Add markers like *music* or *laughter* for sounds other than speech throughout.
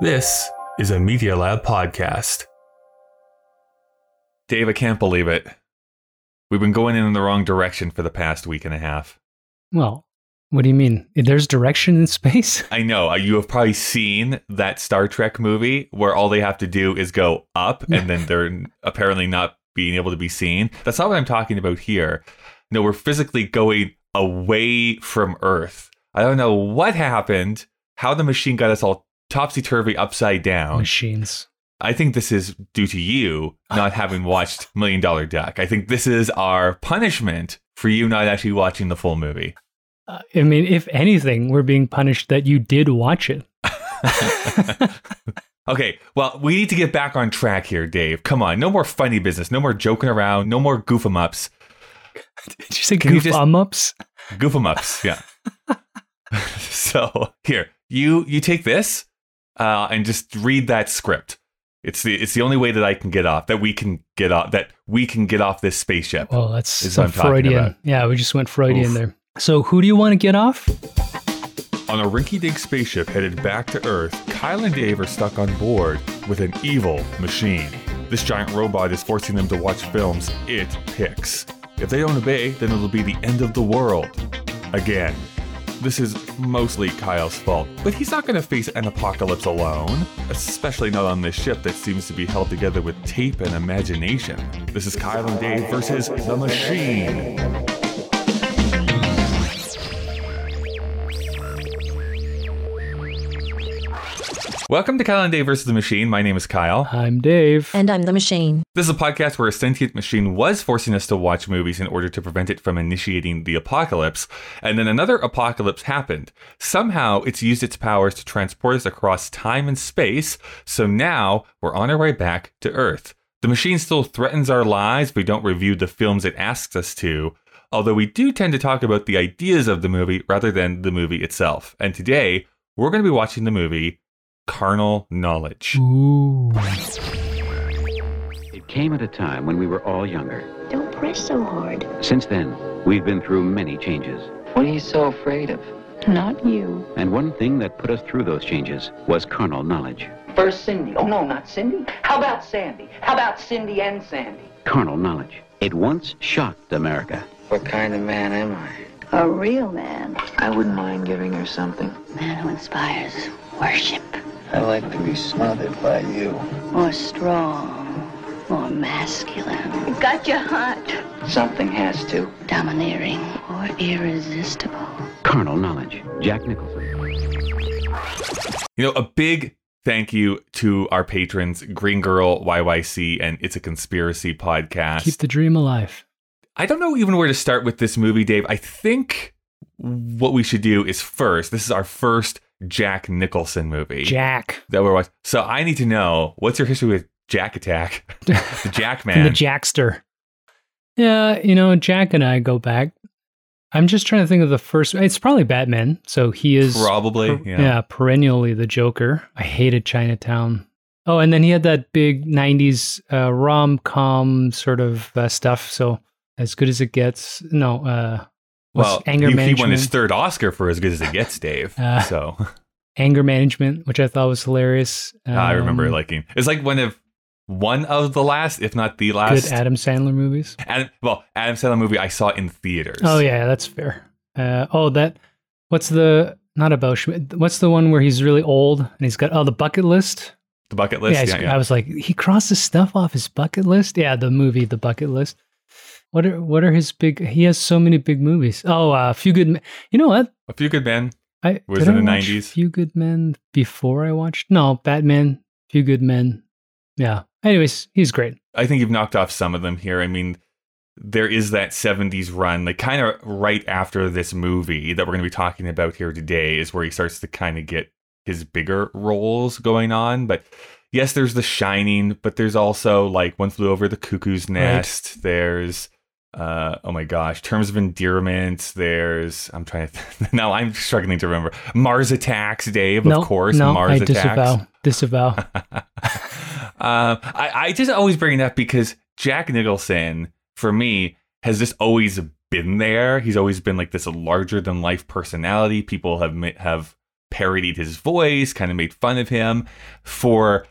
This is a Media Lab podcast. Dave, I can't believe it. We've been going in the wrong direction for the past week and a half. Well, what do you mean? There's direction in space? *laughs* I know. uh, You have probably seen that Star Trek movie where all they have to do is go up and then they're apparently not being able to be seen. That's not what I'm talking about here. No, we're physically going away from Earth. I don't know what happened, how the machine got us all topsy turvy upside down. Machines. I think this is due to you not *laughs* having watched Million Dollar Duck. I think this is our punishment for you not actually watching the full movie. Uh, I mean, if anything, we're being punished that you did watch it. *laughs* Okay, well, we need to get back on track here, Dave. Come on, no more funny business, no more joking around, no more goof 'em ups. *laughs* Did you say Can you goof just- um ups? Goof 'em ups, yeah. so here, you you take this uh, and just read that script. It's the it's the only way that I can get off that we can get off that we can get off this spaceship. Well, that's Is some what I'm talking Freudian. Yeah, we just went Freudian Oof. there. So, who do you want to get off? On a rinky-dink spaceship headed back to Earth, Kyle and Dave are stuck on board with an evil machine. This giant robot is forcing them to watch films it picks. If they don't obey, then it'll be the end of the world. Again. This is mostly Kyle's fault, but he's not going to face an apocalypse alone, especially not on this ship that seems to be held together with tape and imagination. This is Kyle and Dave versus the machine. Welcome to Kyle and Dave versus the Machine. My name is Kyle. I'm Dave. And I'm the machine. This is a podcast where a sentient machine was forcing us to watch movies in order to prevent it from initiating the apocalypse, and then another apocalypse happened. Somehow, it's used its powers to transport us across time and space, so now we're on our way back to Earth. The machine still threatens our lives if we don't review the films it asks us to, although we do tend to talk about the ideas of the movie rather than the movie itself. And today, we're going to be watching the movie Carnal Knowledge. Ooh. It came at a time when we were all younger. Don't press so hard. Since then, we've been through many changes. What are you so afraid of? Not you. And one thing that put us through those changes was carnal knowledge. First Cindy. Oh, no, not Cindy. How about Sandy? How about Cindy and Sandy? Carnal knowledge. It once shocked America. What kind of man am I? A real man. I wouldn't mind giving her something. Man who inspires worship. I like to be smothered by you. More strong. More masculine. Got you hot. Something has to. Domineering or irresistible. Carnal knowledge. Jack Nicholson. You know, a big thank you to our patrons, Green Girl, YYC, and It's a Conspiracy podcast. Keep the dream alive. I don't know even where to start with this movie, Dave. I think what we should do is first, this is our first Jack Nicholson movie Jack. that we're watching. So I need to know what's your history with Jack Attack, *laughs* the Jack Man, the Jackster. Yeah, you know, Jack and I go back. I'm just trying to think of the first. It's probably Batman. So he is Probably, per- yeah. perennially the Joker. I hated Chinatown. Oh, and then he had that big '90s uh, rom com sort of uh, stuff. So as good as it gets. No, uh, what's well, anger he, he won his third Oscar for as good as it *laughs* gets, Dave. Uh, so anger management, which I thought was hilarious. I remember Um, liking. It's like one of one of the last, if not the last. good Adam Sandler movies. Adam, well, Adam Sandler movie I saw in theaters. Oh yeah, that's fair. Uh, oh, that what's the not about Schmidt? What's the one where he's really old and he's got oh the bucket list? the bucket list. yeah, Yeah, yeah. I was like, he crosses stuff off his bucket list. Yeah, the movie, the bucket list. What are what are his big? He has so many big movies. Oh, uh, a few good. Men. You know what? A few good men. I Was it I the 90s? Few Good Men before I watched. No, Batman. Few Good Men. Yeah. Anyways, he's great. I think you've knocked off some of them here. I mean, there is that 70s run, like kind of right after this movie that we're going to be talking about here today, is where he starts to kind of get his bigger roles going on. But yes, there's The Shining, but there's also like One Flew Over the Cuckoo's Nest. There's, uh, oh my gosh, Terms of Endearment. There's, I'm trying to, *laughs* now I'm struggling to remember. Mars Attacks, Dave, no, of course. no, Mars I Attacks. disavow. Disavow. *laughs* *laughs* um, I, I just always bring it up because Jack Nicholson, for me, has just always been there. He's always been like this larger than life personality. People have have parodied his voice, kind of made fun of him for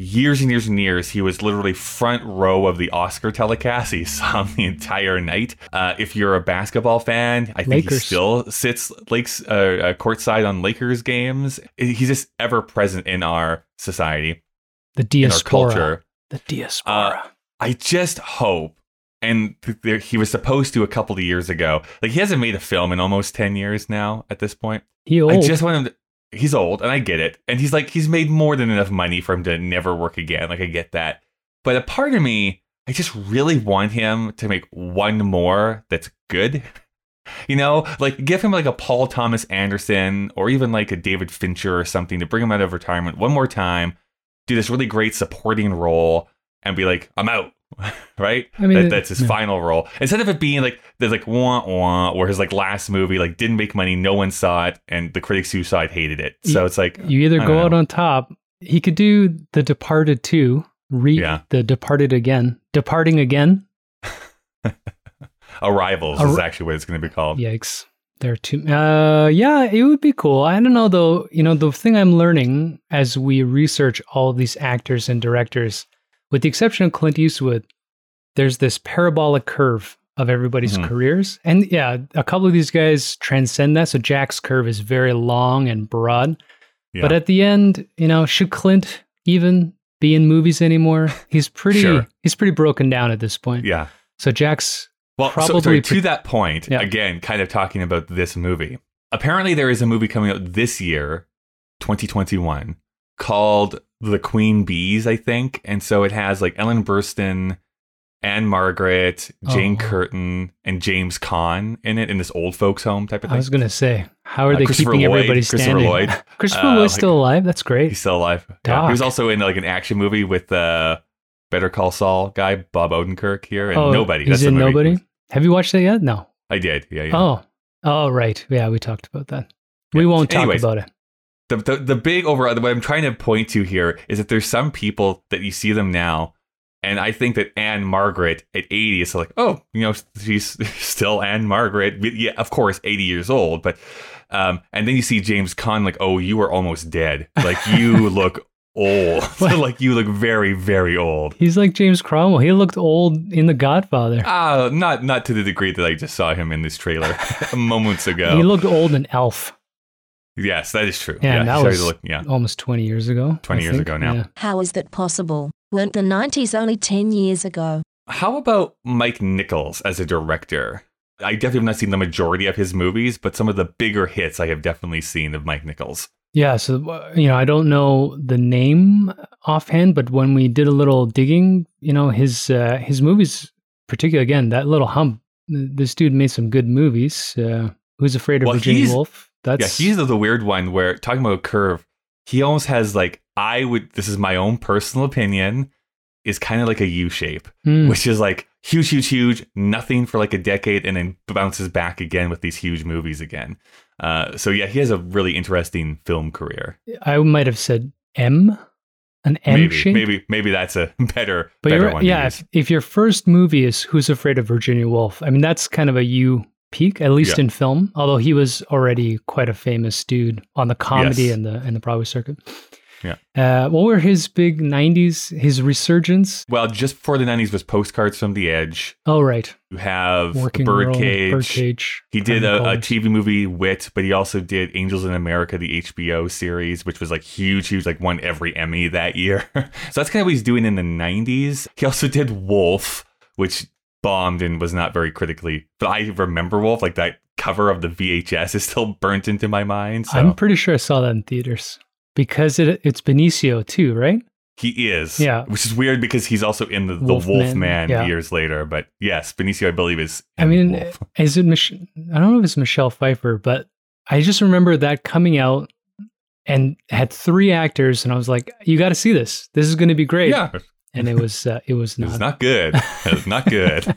years and years and years. He was literally front row of the Oscar telecast. He saw him the entire night. Uh, if you're a basketball fan, I think he still sits Lakes uh, uh, courtside on Lakers games. He's just ever present in our society, The in our diaspora. culture. The diaspora. I just hope. And there, he was supposed to a couple of years ago. Like he hasn't made a film in almost ten years now. At this point, he old. I just want him. To, he's old, and I get it. And he's like he's made more than enough money for him to never work again. Like I get that. But a part of me, I just really want him to make one more that's good. *laughs* You know, like give him like a Paul Thomas Anderson or even like a David Fincher or something to bring him out of retirement one more time, do this really great supporting role, and be like, I'm out. *laughs* right? I mean, That- it- that's his final role. Instead of it being like there's like wah wah, where his like last movie like didn't make money, no one saw it, and the critics who saw it hated it. So You- it's like you either go don't out on top. He could do The Departed 2, re Yeah. The Departed again, Departing again. *laughs* Arrivals Ar- is actually what it's going to be called. Yikes. There are two. Uh, yeah, it would be cool. I don't know though. You know, the thing I'm learning as we research all these actors and directors, with the exception of Clint Eastwood, there's this parabolic curve of everybody's Mhm. careers, and yeah, a couple of these guys transcend that. So Jack's curve is very long and broad, Yeah. but at the end, you know, should Clint even be in movies anymore? *laughs* He's pretty. Sure. He's pretty broken down at this point. yeah. So Jack's Well, so, Probably sorry, pre- to that point, Yeah. again, kind of talking about this movie. Apparently, there is a movie coming out this year, 2021, called The Queen Bees, I think. And so it has like Ellen Burstyn, Ann-Margret, Jane Oh. Curtin, and James Caan in it in this old folks' home type of thing. I was gonna say, how are Uh, they Christopher keeping Lloyd- everybody Christopher standing? Lloyd. *laughs* Christopher Uh, Lloyd's like- still alive. That's great. He's still alive. Yeah. He was also in like an action movie with uh, Better Call Saul guy, Bob Odenkirk here, and oh, Nobody. He's the in. Nobody. Have you watched that yet? No. I did. Yeah, yeah. Oh, oh, right. Yeah, we talked about that. We won't talk Anyways. about it. The, the the big overall what I'm trying to point to here is that there's some people that you see them now, and I think that Ann-Margret at 80 is like, oh, you know, she's *laughs* still Ann-Margret. Yeah, of course, 80 years old, but um, and then you see James Caan like, oh, you are almost dead. Like you *laughs* look old. *laughs* like you look very very old. He's like James Cromwell. He looked old in The Godfather. Uh, not not to the degree that I just saw him in this trailer moments ago. He looked old in Elf yes, that is true. Yeah, yeah, and that he was- looking- yeah. almost 20 years ago. 20 I years think. ago now. Yeah. How is that possible? Weren't the 90s only 10 years ago? How about Mike Nichols as a director? I definitely have not seen the majority of his movies, but some of the bigger hits I have definitely seen of Mike Nichols. Yeah, so uh, you know, I don't know the name offhand, but when we did a little digging, you know, his uh, his movies, particularly again that little hump. This dude made some good movies. Uh, Who's Afraid of Well, Virginia he's- Woolf? That's yeah, he's the, the weird one where talking about a curve, he almost has like I would. This is my own personal opinion. Is kind of like a U shape, Hmm. which is like huge, huge, huge, nothing for like a decade, and then bounces back again with these huge movies again. Uh, so yeah, he has a really interesting film career. I might have said M, an M maybe, shape. maybe, maybe that's a *laughs* better, But better one. yeah, if, if your first movie is Who's Afraid of Virginia Woolf, I mean that's kind of a U peak, at least Yeah. in film. Although he was already quite a famous dude on the comedy Yes. and the and the Broadway circuit. Yeah. Uh, what were his big '90s? His resurgence? Well, just before the 90s was Postcards from the Edge. Oh, right. You have Working Birdcage. Birdcage. He did a, a TV movie, Wit, but he also did Angels in America, the HBO series, which was like huge, huge, like won every Emmy that year. *laughs* so that's kind of what he's doing in the 90s. He also did Wolf, which bombed and was not very critically. But I remember Wolf, like that cover of the VHS is still burnt into my mind. So I'm pretty sure I saw that in theaters because it it's Benicio too, right? he is. Yeah. Which is weird because he's also in the, the Wolfman, Wolfman yeah. years later. But yes, Benicio, I believe, is. I mean, Wolf. *laughs* is it? Mich- I don't know if it's Michelle Pfeiffer, but I just remember that coming out and had three actors, and I was like, "You got to see this. This is going to be great." yeah. And it was uh, it was *laughs* not. It's not good. It's not good.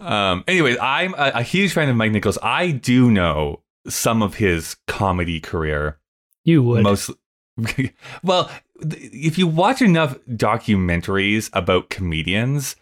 *laughs* um, anyways, I'm a, a huge fan of Mike Nichols. I do know some of his comedy career. you would. Most *laughs* well, if you watch enough documentaries about comedians,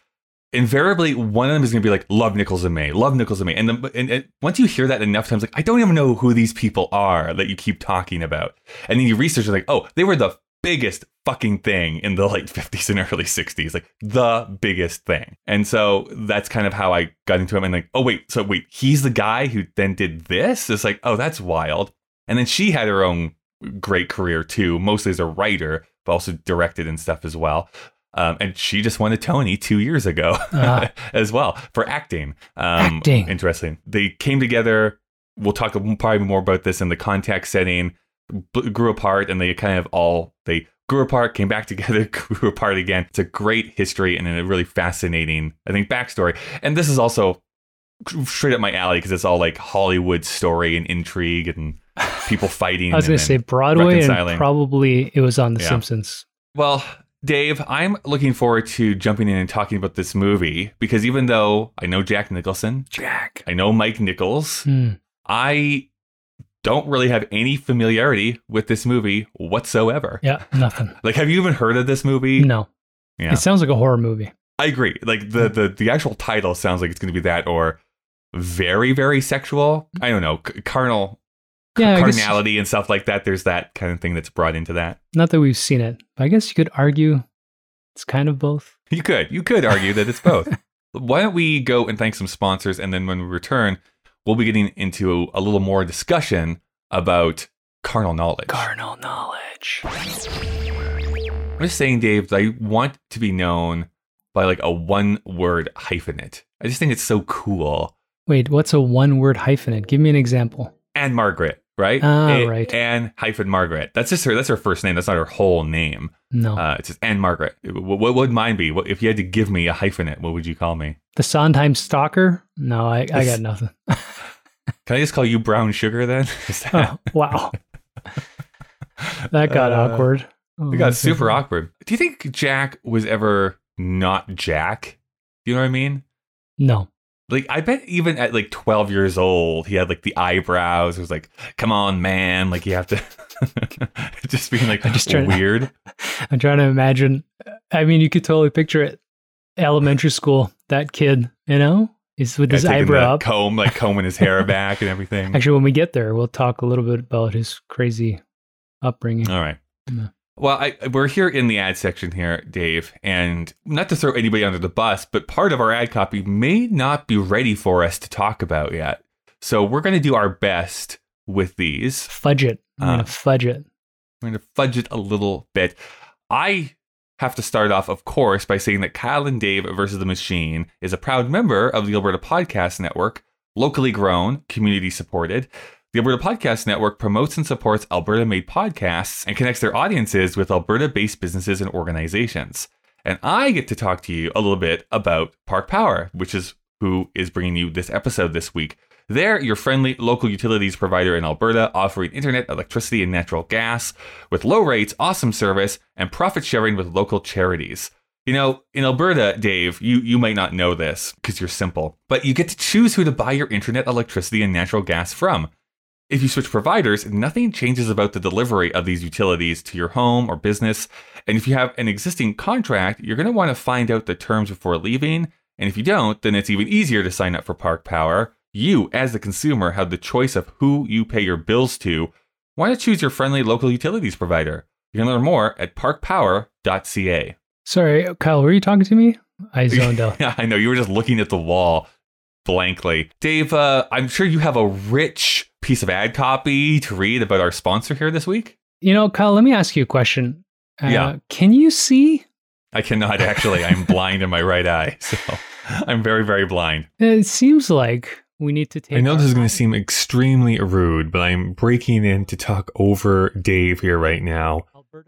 invariably one of them is going to be like love Nichols and May, love Nichols and May, and, the, and, and once you hear that enough times, like I don't even know who these people are that you keep talking about, and then you research, like oh, they were the biggest fucking thing in the late 50s *laughs* and early 60s like the biggest thing and so that's kind of how i got into him and like oh wait so wait he's the guy who then did this it's like oh that's wild and then she had her own great career too mostly as a writer but also directed and stuff as well um, and she just won a Tony two years ago Ah. *laughs* as well for acting. Um, Acting. Interesting. They came together. We'll talk probably more about this in the contact setting. B- Grew apart, and they kind of all they grew apart, came back *laughs* together, grew apart again. It's a great history and a really fascinating, I think, backstory. And this is also straight up my alley because it's all like Hollywood story and intrigue and *laughs* people fighting. I was going to say Broadway, and probably it was on The Yeah. Simpsons. Well, Dave, I'm looking forward to jumping in and talking about this movie because even though I know Jack Nicholson, Jack. I know Mike Nichols, Hmm. I don't really have any familiarity with this movie whatsoever. Yeah, nothing. *laughs* Like, have you even heard of this movie? No. Yeah. It sounds like a horror movie. I agree. Like the the the actual title sounds like it's going to be that or very very sexual. I don't know, c- carnal Yeah, carnality and stuff like that. There's that kind of thing that's brought into that. Not that we've seen it, but I guess you could argue it's kind of both. You could you could argue that it's both. *laughs* Why don't we go and thank some sponsors, and then when we return, we'll be getting into a little more discussion about carnal knowledge. Carnal knowledge. I'm just saying, Dave, that I want to be known by like a one word hyphenate. I just think it's so cool. Wait, what's a one word hyphenate? Give me an example. And Margaret, right? Ah, A- right. Anne hyphen Margaret. That's just her. That's her first name. That's not her whole name. No. Uh, it's just Ann-Margret. What, what would mine be? What, if you had to give me a hyphenate, what would you call me? the Sondheim Stalker? No, I, I got nothing. *laughs* Can I just call you Brown Sugar then? *laughs* That- oh, wow. that got Uh, awkward. Oh, It got super awkward. Do you think Jack was ever not Jack? You know what I mean? No. Like I bet even at like 12 years old, he had like the eyebrows. It was like, come on, man. Like you have to *laughs* just being like I'm just trying to- weird. *laughs* I'm trying to imagine. I mean, you could totally picture it. Elementary school, that kid, you know, he's with Guy his eyebrow up. comb, like combing his hair *laughs* back and everything. Actually, when we get there, we'll talk a little bit about his crazy upbringing. All right. Yeah. Well, I, we're here in the ad section here, Dave, and not to throw anybody under the bus, but part of our ad copy may not be ready for us to talk about yet. So we're going to do our best with these. Fudge it. I'm Ah. gonna fudge it. I'm going to fudge it a little bit. I have to start off, of course, by saying that Kyle and Dave versus the Machine is a proud member of the Alberta Podcast Network, locally grown, community supported. The Alberta Podcast Network promotes and supports Alberta made podcasts and connects their audiences with Alberta based businesses and organizations. And I get to talk to you a little bit about Park Power, which is who is bringing you this episode this week. They're your friendly local utilities provider in Alberta, offering internet, electricity, and natural gas with low rates, awesome service, and profit sharing with local charities. You know, in Alberta, Dave, you, you might not know this because you're simple, but you get to choose who to buy your internet, electricity, and natural gas from. If you switch providers, nothing changes about the delivery of these utilities to your home or business. And if you have an existing contract, you're going to want to find out the terms before leaving. And if you don't, then it's even easier to sign up for Park Power. You, as the consumer, have the choice of who you pay your bills to. Why not choose your friendly local utilities provider? You can learn more at parkpower.ca. Sorry, Kyle, were you talking to me? I *laughs* zoned out. Yeah, I know. You were just looking at the wall blankly. Dave, uh, I'm sure you have a rich piece of ad copy to read about our sponsor here this week. You know, Kyle, let me ask you a question. Uh, Yeah. Can you see? I cannot actually. I'm *laughs* blind in my right eye. So I'm very, very blind. It seems like we need to take. I know this is going to seem extremely rude, but I'm breaking in to talk over Dave here right now.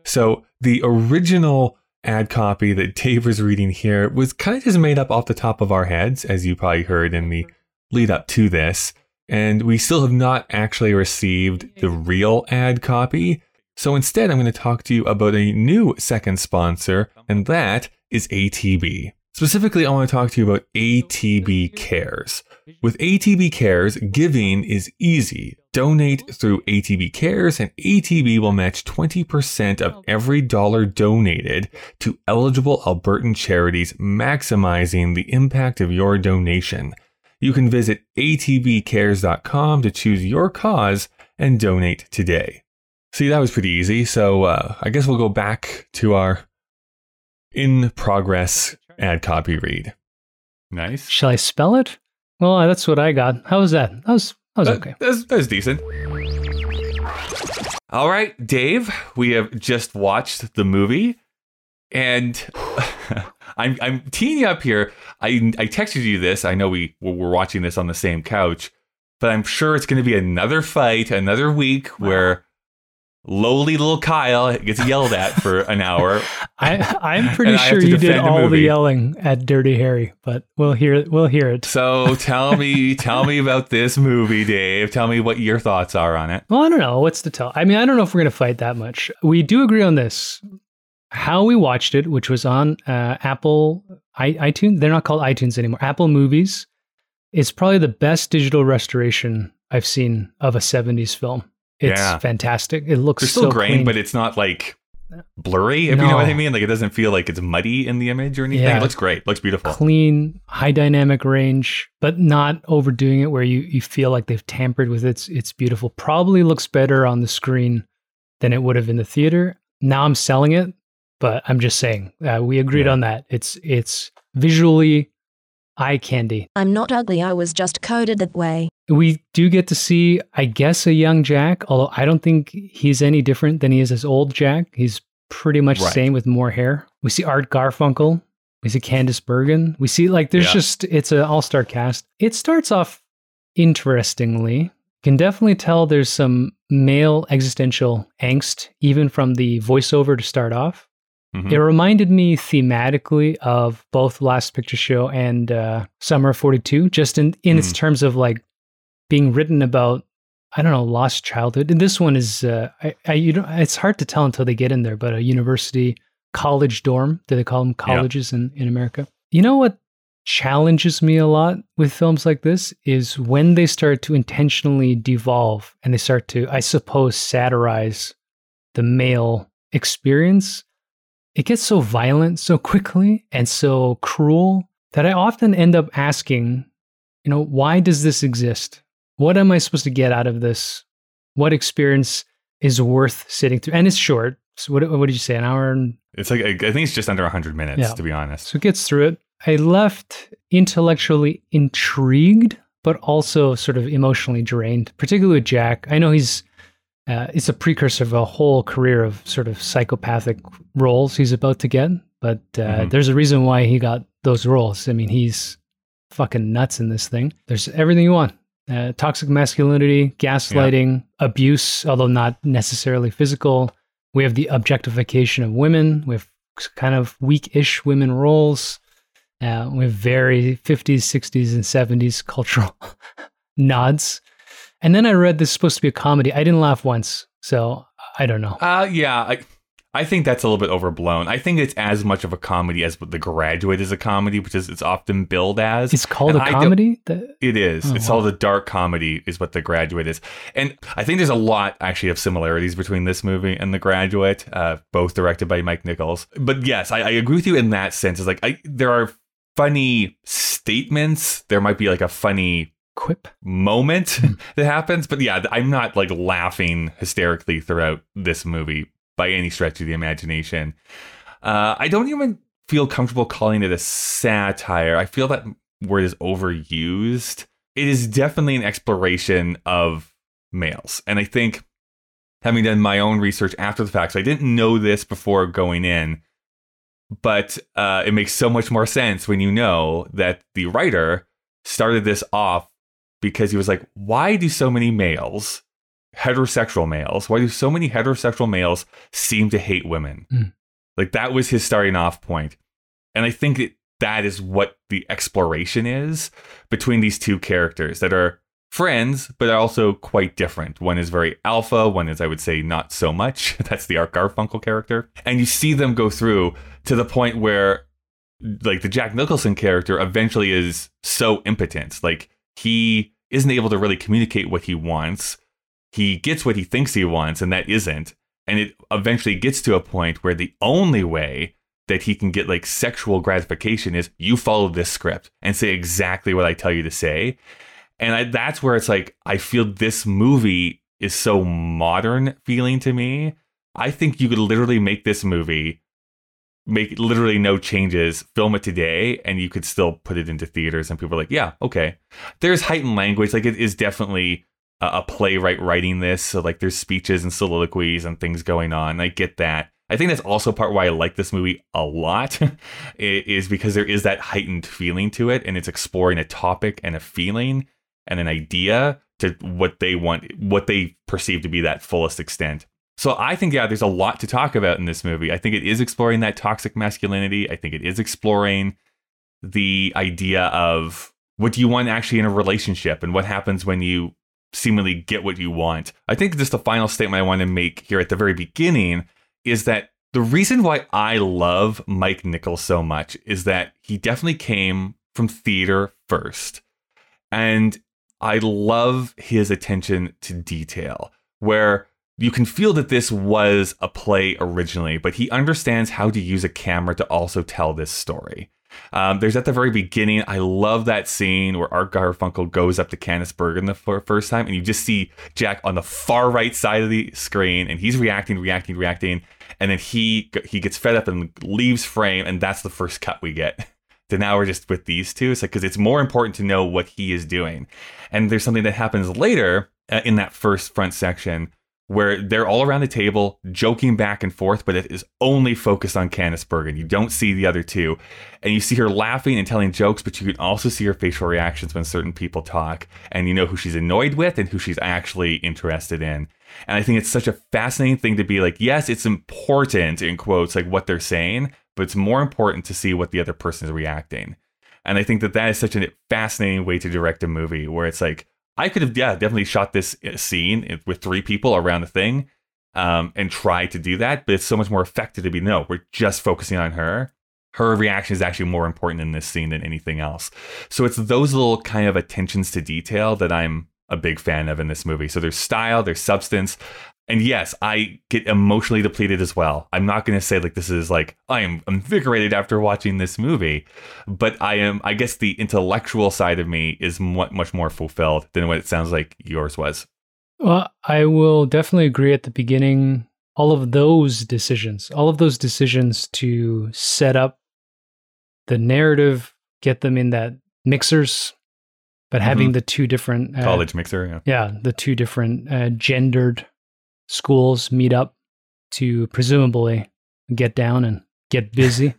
So, the original ad copy that Dave was reading here was kind of just made up off the top of our heads, as you probably heard in the lead up to this. And we still have not actually received the real ad copy. So instead, I'm going to talk to you about a new second sponsor, and that is ATB. Specifically, I want to talk to you about ATB Cares. With ATB Cares, giving is easy. Donate through ATB Cares, and ATB will match 20% of every dollar donated to eligible Albertan charities, maximizing the impact of your donation. You can visit atbcares.com to choose your cause and donate today. See, that was pretty easy. So uh, I guess we'll go back to our in progress ad copy read. Nice. Shall I spell it? Well, that's what I got. How was that? That was that was That- okay. That's, that's decent. All right, Dave, we have just watched the movie, and *sighs* *laughs* I'm I'm teeing you up here. I I texted you this. I know we we're watching this on the same couch, but I'm sure it's going to be another fight, another week where lowly little Kyle gets yelled at for an hour. *laughs* I I'm *laughs* pretty And I have sure you did all the yelling at Dirty Harry, but we'll hear we'll hear it. So tell me, tell me about this movie, Dave. Tell me what your thoughts are on it. Well, I don't know what's to tell. I mean, I don't know if we're going to fight that much. We do agree on this. How we watched it, which was on uh, Apple I, iTunes. They're not called iTunes anymore. Apple Movies. It's probably the best digital restoration I've seen of a '70s film. It's Yeah. fantastic. It looks There's still so grain, clean. but it's not like blurry, if you know what I mean. Like it doesn't feel like it's muddy in the image or anything. Yeah. It looks great. looks beautiful. clean, high dynamic range, but not overdoing it where you, you feel like they've tampered with it. It's, it's beautiful. Probably looks better on the screen than it would have in the theater. Now I'm selling it, but I'm just saying uh, we agreed Yeah. on that. It's it's visually eye candy. I'm not ugly, I was just coded that way. We do get to see, I guess, a young Jack, although I don't think he's any different than he is as old Jack. He's pretty much the Right. same with more hair. We see Art Garfunkel. We see Candice Bergen. We see like there's Yeah. just it's an all-star cast. It starts off interestingly. Can definitely tell there's some male existential angst even from the voiceover to start off. Mhm. It reminded me thematically of both Last Picture Show and uh, Summer of 42, just in, in its Mhm. terms of like being written about, I don't know, lost childhood. And this one is, uh, I, I, you know, it's hard to tell until they get in there, but a university college dorm, do they call them colleges in, in America? You know what challenges me a lot with films like this is when they start to intentionally devolve and they start to, I suppose, satirize the male experience it gets so violent so quickly and so cruel that I often end up asking, you know, why does this exist? What am I supposed to get out of this? What experience is worth sitting through? And it's short. So what, what did you say? An hour and It's like I think it's just under 100 minutes, Yeah. to be honest. so it gets through it. I left intellectually intrigued, but also sort of emotionally drained, particularly with Jack. I know he's uh, it's a precursor of a whole career of sort of psychopathic roles he's about to get, but uh, Mhm. there's a reason why he got those roles. I mean, he's fucking nuts in this thing. There's everything you want. Uh, toxic masculinity, gaslighting, abuse, although not necessarily physical. We have the objectification of women. We have kind of weak-ish women roles. Uh, we have very 50s, 60s, and 70s cultural *laughs* nods. And then I read this is supposed to be a comedy. I didn't laugh once, so I don't know. Uh yeah, I I think that's a little bit overblown. I think it's as much of a comedy as The Graduate is a comedy, which is it's often billed as. It's called And a I comedy. It is. Oh, it's wow. all the dark comedy is what The Graduate is. And I think there's a lot actually of similarities between this movie and The Graduate, uh, both directed by Mike Nichols. But yes, I, I agree with you in that sense. It's like I, there are funny statements. There might be like a funny quip. moment *laughs* that happens. But yeah, I'm not like laughing hysterically throughout this movie by any stretch of the imagination. Uh, I don't even feel comfortable calling it a satire. I feel that word is overused. It is definitely an exploration of males. And I think having done my own research after the fact, so I didn't know this before going in, but uh, it makes so much more sense when you know that the writer started this off because he was like, why do so many males, heterosexual males, why do so many heterosexual males seem to hate women? Mm. Like that was his starting off point. And I think that that is what the exploration is between these two characters that are friends, but are also quite different. One is very alpha, one is, I would say, not so much. *laughs* That's the Art Garfunkel character. And you see them go through to the point where, like, the Jack Nicholson character eventually is so impotent. Like, he isn't able to really communicate what he wants. He gets what he thinks he wants, and that isn't. And it eventually gets to a point where the only way that he can get like sexual gratification is you follow this script and say exactly what I tell you to say. And I, that's where it's like, I feel this movie is so modern feeling to me. I think you could literally make this movie, make literally no changes, film it today, and you could still put it into theaters. And people are like, yeah, okay. There's heightened language. Like, it is definitely a, playwright writing this. So, like, there's speeches and soliloquies and things going on. I get that. I think that's also part why I like this movie a lot, *laughs* is because there is that heightened feeling to it, and it's exploring a topic and a feeling and an idea to what they want, what they perceive to be that fullest extent. So I think, yeah, there's a lot to talk about in this movie. I think it is exploring that toxic masculinity. I think it is exploring the idea of what do you want actually in a relationship and what happens when you seemingly get what you want. I think just the final statement I want to make here at the very beginning is that the reason why I love Mike Nichols so much is that he definitely came from theater first. And I love his attention to detail, where you can feel that this was a play originally, but he understands how to use a camera to also tell this story. Um, there's at the very beginning, I love that scene where Art Garfunkel goes up to Candice Bergen the first time, and you just see Jack on the far right side of the screen, and he's reacting, reacting, reacting, and then he he gets fed up and leaves frame, and that's the first cut we get. *laughs* So now we're just with these two. It's like because it's more important to know what he is doing, and there's something that happens later uh, in that first front section where they're all around the table joking back and forth, but it is only focused on Candice Bergen. You don't see the other two. And you see her laughing and telling jokes, but you can also see her facial reactions when certain people talk. And you know who she's annoyed with and who she's actually interested in. And I think it's such a fascinating thing to be like, yes, it's important, in quotes, like what they're saying, but it's more important to see what the other person is reacting. And I think that that is such a fascinating way to direct a movie where it's like, I could have, yeah, definitely shot this uh, scene with three people around the thing um, and tried to do that, but it's so much more effective to be no, we're just focusing on her. Her reaction is actually more important in this scene than anything else. So it's those little kind of attentions to detail that I'm a big fan of in this movie. So there's style, there's substance. And yes, I get emotionally depleted as well. I'm not going to say like this is like I am invigorated after watching this movie, but I am I guess the intellectual side of me is much more fulfilled than what it sounds like yours was. Well, I will definitely agree at the beginning all of those decisions, all of those decisions to set up the narrative, get them in that mixers but having mm-hmm. the two different uh, college mixer, yeah, yeah, the two different uh, gendered schools meet up to presumably get down and get busy.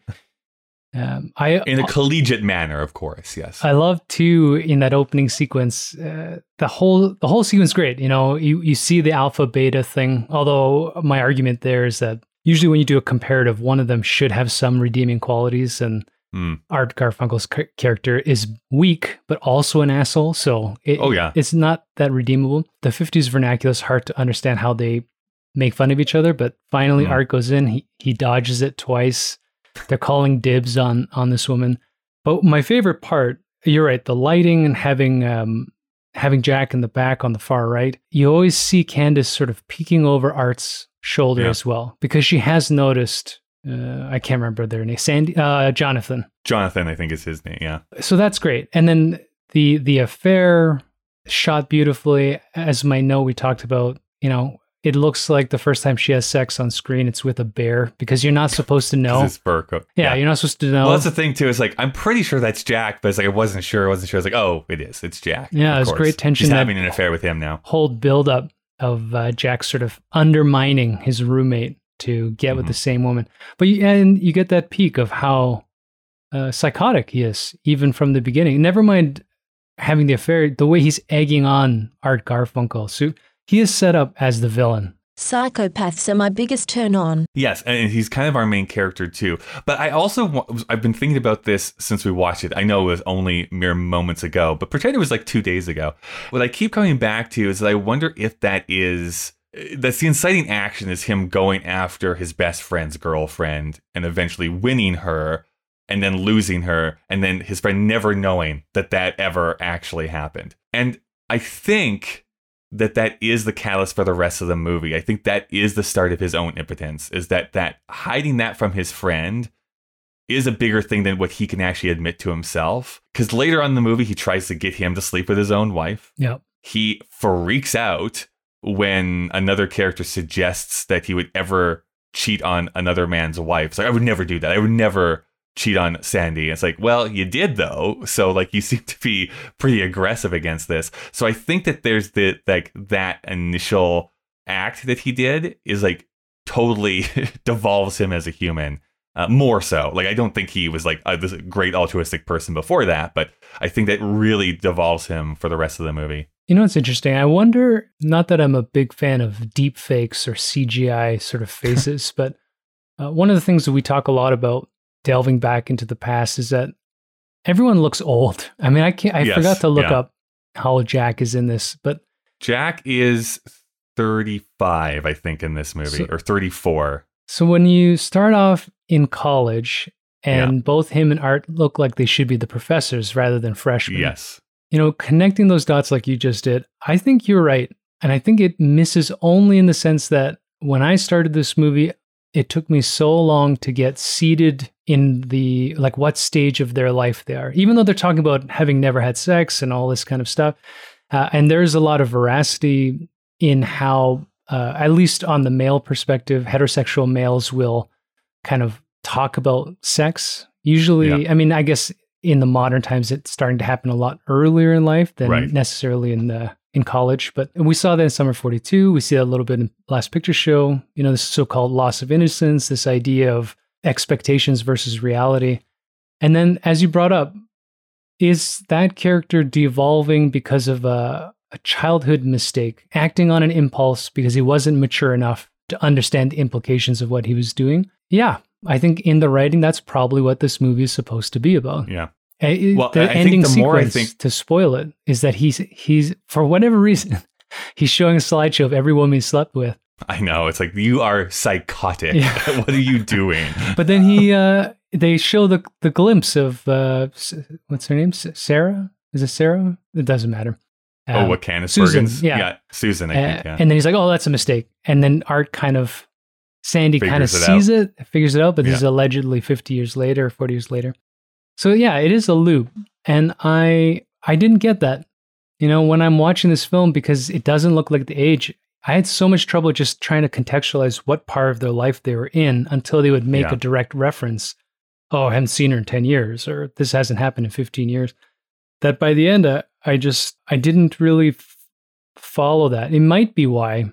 *laughs* um, I in a collegiate manner, of course. Yes, I love too in that opening sequence. Uh, the whole the whole sequence great. You know, you you see the alpha beta thing. Although my argument there is that usually when you do a comparative, one of them should have some redeeming qualities and Mm. Art Garfunkel's character is weak, but also an asshole. So it, oh yeah, it's not that redeemable. The '50s vernacular is hard to understand how they make fun of each other, but finally mm. Art goes in. He he dodges it twice. They're calling dibs on on this woman. But my favorite part, you're right, the lighting and having um, having Jack in the back on the far right. You always see Candice sort of peeking over Art's shoulder yeah. as well because she has noticed uh, I can't remember their name. Sandy, uh, Jonathan. Jonathan, I think is his name. Yeah. So that's great. And then the the affair shot beautifully. As my note we talked about, you know, it looks like the first time she has sex on screen, it's with a bear because you're not supposed to *laughs* know. it's fur coat. Yeah, yeah, you're not supposed to know. Well, that's the thing too. It's like I'm pretty sure that's Jack, but it's like I wasn't sure. I wasn't sure. I was like, oh, it is. It's Jack. Yeah, it's great tension. She's having an affair with him now. Whole build up of uh, Jack sort of undermining his roommate to get mm-hmm. with the same woman. But you, and you get that peak of how uh, psychotic he is, even from the beginning. Never mind having the affair, the way he's egging on Art Garfunkel. So he is set up as the villain. Psychopaths are my biggest turn on. Yes, and he's kind of our main character too. But I also I've been thinking about this since we watched it. I know it was only mere moments ago, but pretend it was like 2 days ago. What I keep coming back to is that I wonder if that is that's the inciting action is him going after his best friend's girlfriend and eventually winning her and then losing her and then his friend never knowing that that ever actually happened. And I think that that is the catalyst for the rest of the movie. I think that is the start of his own impotence is that that hiding that from his friend is a bigger thing than what he can actually admit to himself. Cuz later on in the movie he tries to get him to sleep with his own wife. Yeah. He freaks out when another character suggests that he would ever cheat on another man's wife. It's like I would never do that. I would never cheat on Sandy. It's like, well, you did though. So like you *laughs* seem to be pretty aggressive against this. So I think that there's the like that initial act that he did is like totally *laughs* devolves him as a human. Uh, more so, like I don't think he was like a, this great altruistic person before that, but I think that really devolves him for the rest of the movie. You know what's interesting? I wonder, not that I'm a big fan of deep fakes or CGI sort of *laughs* faces, but uh, one of the things that we talk a lot about delving back into the past is that everyone looks old. *laughs* I mean, I can't, I Yes, forgot to look yeah. up how Jack is in this, but Jack is 35, I think, in this movie, So- or 34. so when you start off in college and both him and Art look like they should be the professors rather than freshmen. Yes. You know, connecting those dots like you just did, I think you're right. And I think it misses only in the sense that when I started this movie, it took me so long to get seated in the like what stage of their life they are, even though they're talking about having never had sex and all this kind of stuff. Uh, and there's a lot of veracity in how, uh, at least on the male perspective, heterosexual males will kind of talk about sex. Usually, I mean, I guess in the modern times it's starting to happen a lot earlier in life than Right. necessarily in the in college but we saw that in summer 42 we see that a little bit in last picture show you know this so-called loss of innocence this idea of expectations versus reality and then as you brought up is that character devolving because of a, a childhood mistake acting on an impulse because he wasn't mature enough to understand the implications of what he was doing yeah I think in the writing, that's probably what this movie is supposed to be about. Yeah. Well, the I- ending the more I sequence, think- to spoil it, is that he's he's for whatever reason *laughs* he's showing a slideshow of every woman he slept with. I know. It's like you are psychotic. Yeah. *laughs* what are you doing? *laughs* But then he uh, they show the the glimpse of uh, what's her name? Sarah? Is it Sarah? It doesn't matter. oh, Um, what Candice Susan, Bergen's? yeah. Susan, I uh, think. Yeah. And then he's like, "Oh, that's a mistake." And then Art kind of Sandy kind of it sees it, figures it out, but this Yeah. is allegedly 50 years later, 40 years later. So yeah, it is a loop. And I I didn't get that. You know, when I'm watching this film because it doesn't look like the age, I had so much trouble just trying to contextualize what part of their life they were in until they would make Yeah. a direct reference. Oh, I haven't seen her in 10 years or this hasn't happened in 15 years. That by the end uh, I just I didn't really f- follow that. It might be why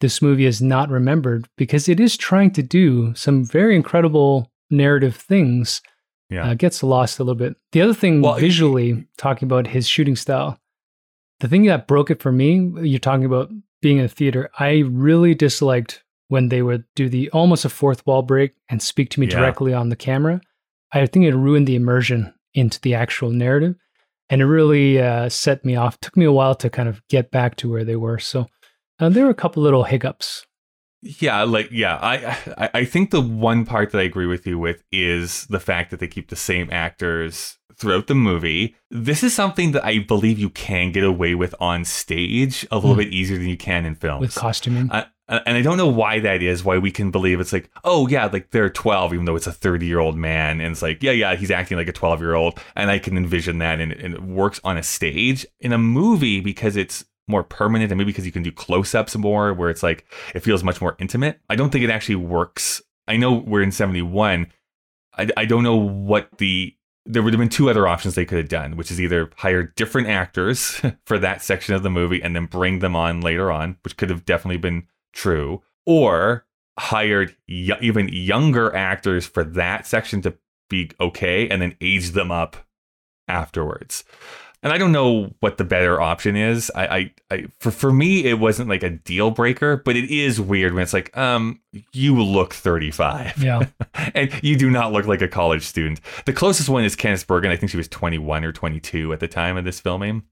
this movie is not remembered because it is trying to do some very incredible narrative things. Yeah. Uh, gets lost a little bit. The other thing, Well, visually, talking about his shooting style, the thing that broke it for me, you're talking about being in a theater. I really disliked when they would do the almost a fourth wall break and speak to me Yeah. directly on the camera. I think it ruined the immersion into the actual narrative. And it really uh, set me off. Took me a while to kind of get back to where they were. So uh, there were a couple little hiccups. Yeah, like yeah, I, I I think the one part that I agree with you with is the fact that they keep the same actors throughout the movie. This is something that I believe you can get away with on stage a little Hmm. bit easier than you can in films. with costuming. Uh, and I don't know why that is, why we can believe it's like, oh, yeah, like they're 12, even though it's a 30 year old man. And it's like, yeah, yeah, he's acting like a 12 year old. And I can envision that and, and it works on a stage. In a movie, because it's more permanent and maybe because you can do close ups more, where it's like, it feels much more intimate. I don't think it actually works. I know we're in 71. I, I don't know what the. There would have been two other options they could have done, which is either hire different actors *laughs* for that section of the movie and then bring them on later on, which could have definitely been true, or hired y- even younger actors for that section to be okay and then age them up afterwards. And I don't know what the better option is. I, I, I for for me, it wasn't like a deal breaker, but it is weird when it's like, um, you look thirty five, yeah. *laughs* and you do not look like a college student. The closest one is Candice Bergen. I think she was twenty one or twenty two at the time of this filming.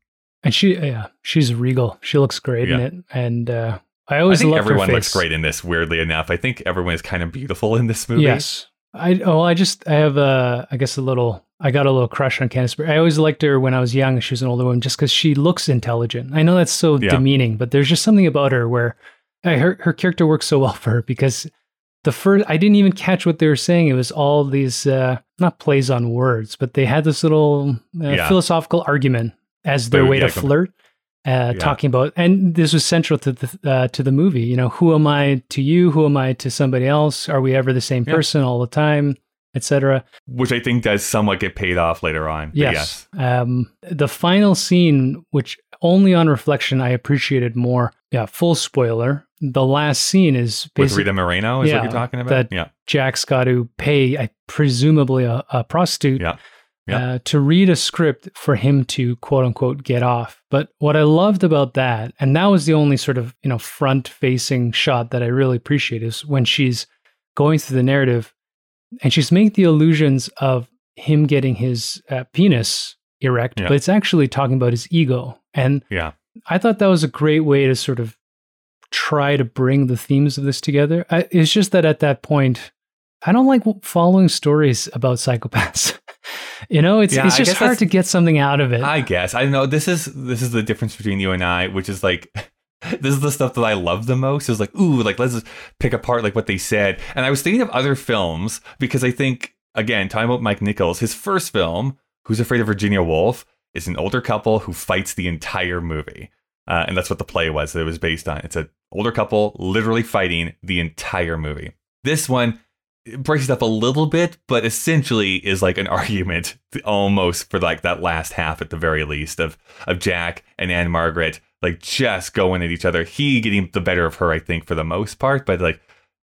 And she, yeah, she's regal. She looks great in it. And uh, I I always think loved her everyone looks great in this. Weirdly enough, I think everyone is kind of beautiful in this movie. Yes. I oh I just I have a I guess a little I got a little crush on Candice Bergen. I always liked her when I was young. She was an older woman just because she looks intelligent. I know that's so Yeah. demeaning, but there's just something about her where I, her her character works so well *laughs* for her because the first I didn't even catch what they were saying. It was all these uh, not plays on words, but they had this little uh, Yeah. philosophical argument as their way yeah, to flirt. Uh, Talking about, and this was central to the uh, to the movie. You know, who am I to you? Who am I to somebody else? Are we ever the same person all the time, etc. Which I think does somewhat get paid off later on. But Yes. Um, the final scene, which only on reflection I appreciated more. Yeah, full spoiler. The last scene is With Rita Moreno is Yeah, what you're talking about? that- yeah. Jack's got to pay, I presumably a, a prostitute, Yeah. Yeah. Uh, to read a script for him to quote unquote get off. But what I loved about that, and that was the only sort of you know front facing shot that I really appreciate, is when she's going through the narrative, and she's making the illusions of him getting his uh, penis erect, Yeah. but it's actually talking about his ego. And Yeah. I thought that was a great way to sort of try to bring the themes of this together. I, it's just that at that point, I don't like following stories about psychopaths. *laughs* you know, it's Yeah, it's just hard to get something out of it. I guess. I know this is this is the difference between you and I, which is like *laughs* this is the stuff that I love the most. Is like, ooh, like let's just pick apart like what they said. And I was thinking of other films because I think again, talking about Mike Nichols, his first film, Who's Afraid of Virginia Woolf, is an older couple who fights the entire movie. Uh, and that's what the play was that it was based on. It's an older couple literally fighting the entire movie. This one breaks it up a little bit, but essentially is like an *laughs* argument almost for like that last half at the very least of of Jack and Ann-Margret like just going at each other. He getting the better of her, I think, for the most part, but like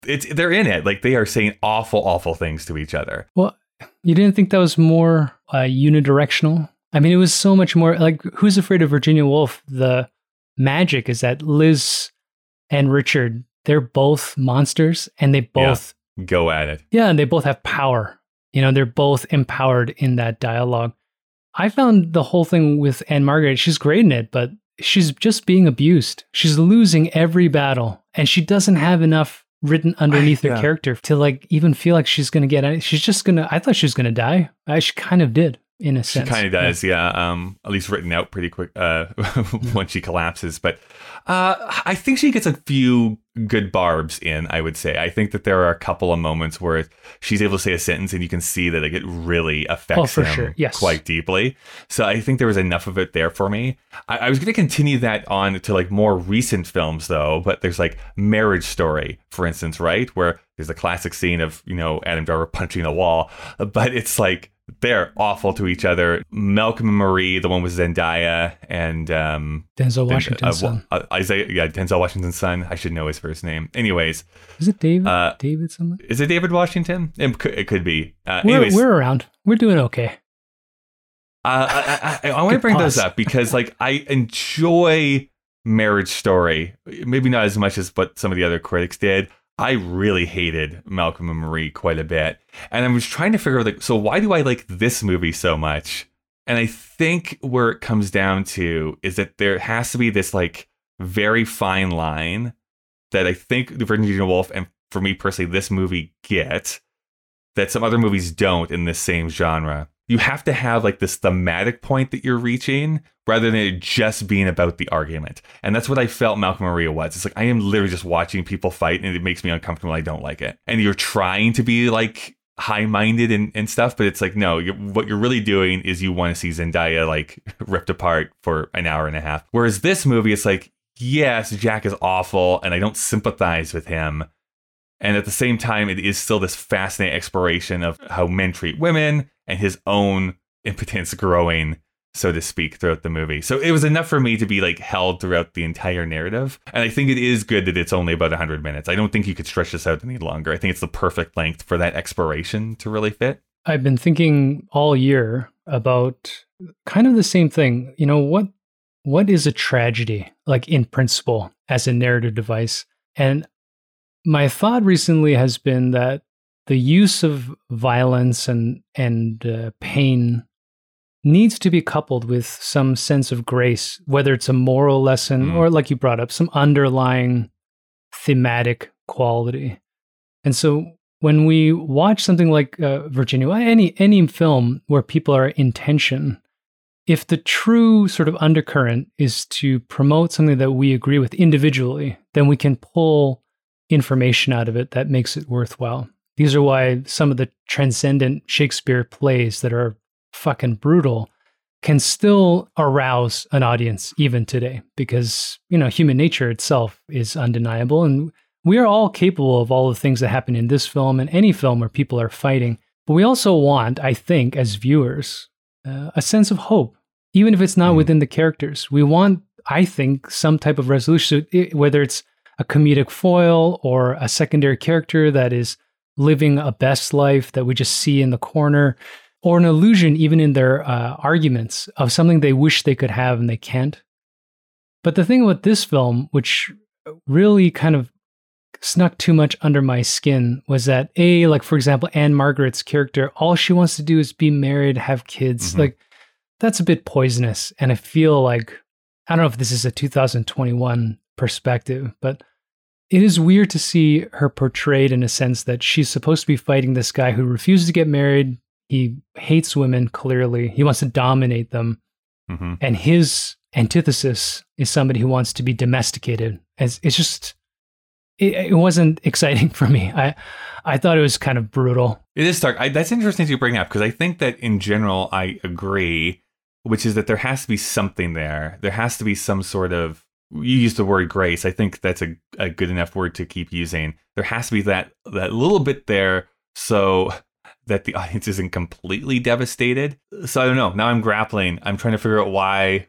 it's they're in it. Like they are saying awful, awful things to each other. well, you didn't think that was more uh, unidirectional? I mean, it was so much more like Who's Afraid of Virginia Woolf? The magic is that Liz and Richard, they're both monsters and they Yeah. both Go at it. Yeah, and they both have power. You know, they're both empowered in that dialogue. I found the whole thing with Ann-Margret, she's great in it, but she's just being abused. She's losing every battle, and she doesn't have enough written underneath her yeah. character to like even feel like she's gonna get it. She's just gonna I thought she was gonna die. I she kind of did in a She sense. kind of does, yeah. Um, at least written out pretty quick uh, *laughs* when she collapses. But uh, I think she gets a few good barbs in. I would say. I think that there are a couple of moments where she's able to say a sentence, and you can see that like, it really affects Oh, him sure. Yes. quite deeply. So I think there was enough of it there for me. I, I was going to continue that on to like more recent films though. But there's like Marriage Story, for instance, right, where there's a classic scene of you know Adam Driver punching a wall, but it's like they're awful to each other. Malcolm and Marie, the one with Zendaya and um, Denzel Den- Washington's uh, son. uh, Isaiah, yeah, Denzel Washington's son. I should know his first name. Anyways, Is it David? uh, David something? is it David Washington? It could, it could be. Uh, We're, anyways, we're around. We're doing okay. Uh, I, I, I want to bring those up because, like, I enjoy Marriage Story. Maybe not as much as what some of the other critics did. I really hated Malcolm and Marie quite a bit, and I was trying to figure out, like, so why do I like this movie so much? And I think where it comes down to is that there has to be this like very fine line that I think the Virginia Woolf and for me personally, this movie get that some other movies don't in this same genre. You have to have like this thematic point that you're reaching rather than it just being about the argument. And that's what I felt Malcolm Maria was. It's like I am literally just watching people fight and it makes me uncomfortable. I don't like it. And you're trying to be like high minded and, and stuff, but it's like, no, you what you're really doing is you want to see Zendaya like *laughs* ripped apart for an hour and a half. Whereas this movie, it's like, yes, Jack is awful and I don't sympathize with him. And at the same time, it is still this fascinating exploration of how men treat women and his own impotence growing, so to speak, throughout the movie. So it was enough for me to be like held throughout the entire narrative. And I think it is good that it's only about 100 minutes. I don't think you could stretch this out any longer. I think it's the perfect length for that exploration to really fit. I've been thinking all year about kind of the same thing. You know, what what is a tragedy like in principle as a narrative device? And my thought recently has been that the use of violence and and uh, pain needs to be coupled with some sense of grace, whether it's a moral lesson Mm. or, like you brought up, some underlying thematic quality. And so when we watch something like uh, Virginia, any any film where people are in tension, if the true sort of undercurrent is to promote something that we agree with individually, then we can pull information out of it that makes it worthwhile. These are why some of the transcendent Shakespeare plays that are fucking brutal can still arouse an audience even today because, you know, human nature itself is undeniable and we are all capable of all the things that happen in this film and any film where people are fighting. But we also want, I think, as viewers, uh, a sense of hope, even if it's not mm. within the characters. We want, I think, some type of resolution, whether it's a comedic foil or a secondary character that is living a best life that we just see in the corner, or an illusion, even in their uh, arguments, of something they wish they could have and they can't. But the thing with this film, which really kind of snuck too much under my skin was that a like for example Ann-Margret's character all she wants to do is be married have kids mm-hmm. like that's a bit poisonous and i feel like i don't know if this is a 2021 perspective but it is weird to see her portrayed in a sense that she's supposed to be fighting this guy who refuses to get married he hates women clearly he wants to dominate them mm-hmm. and his antithesis is somebody who wants to be domesticated as it's just it, it, wasn't *laughs* exciting for me. I I thought it was kind of brutal. It is dark. I, that's interesting to bring up because I think that in general I agree, which is that there has to be something there. There has to be some sort of. You use the word grace. I think that's a, a good enough word to keep using. There has to be that that little bit there so *laughs* that the audience isn't completely devastated. So I don't know. Now I'm grappling. I'm trying to figure out why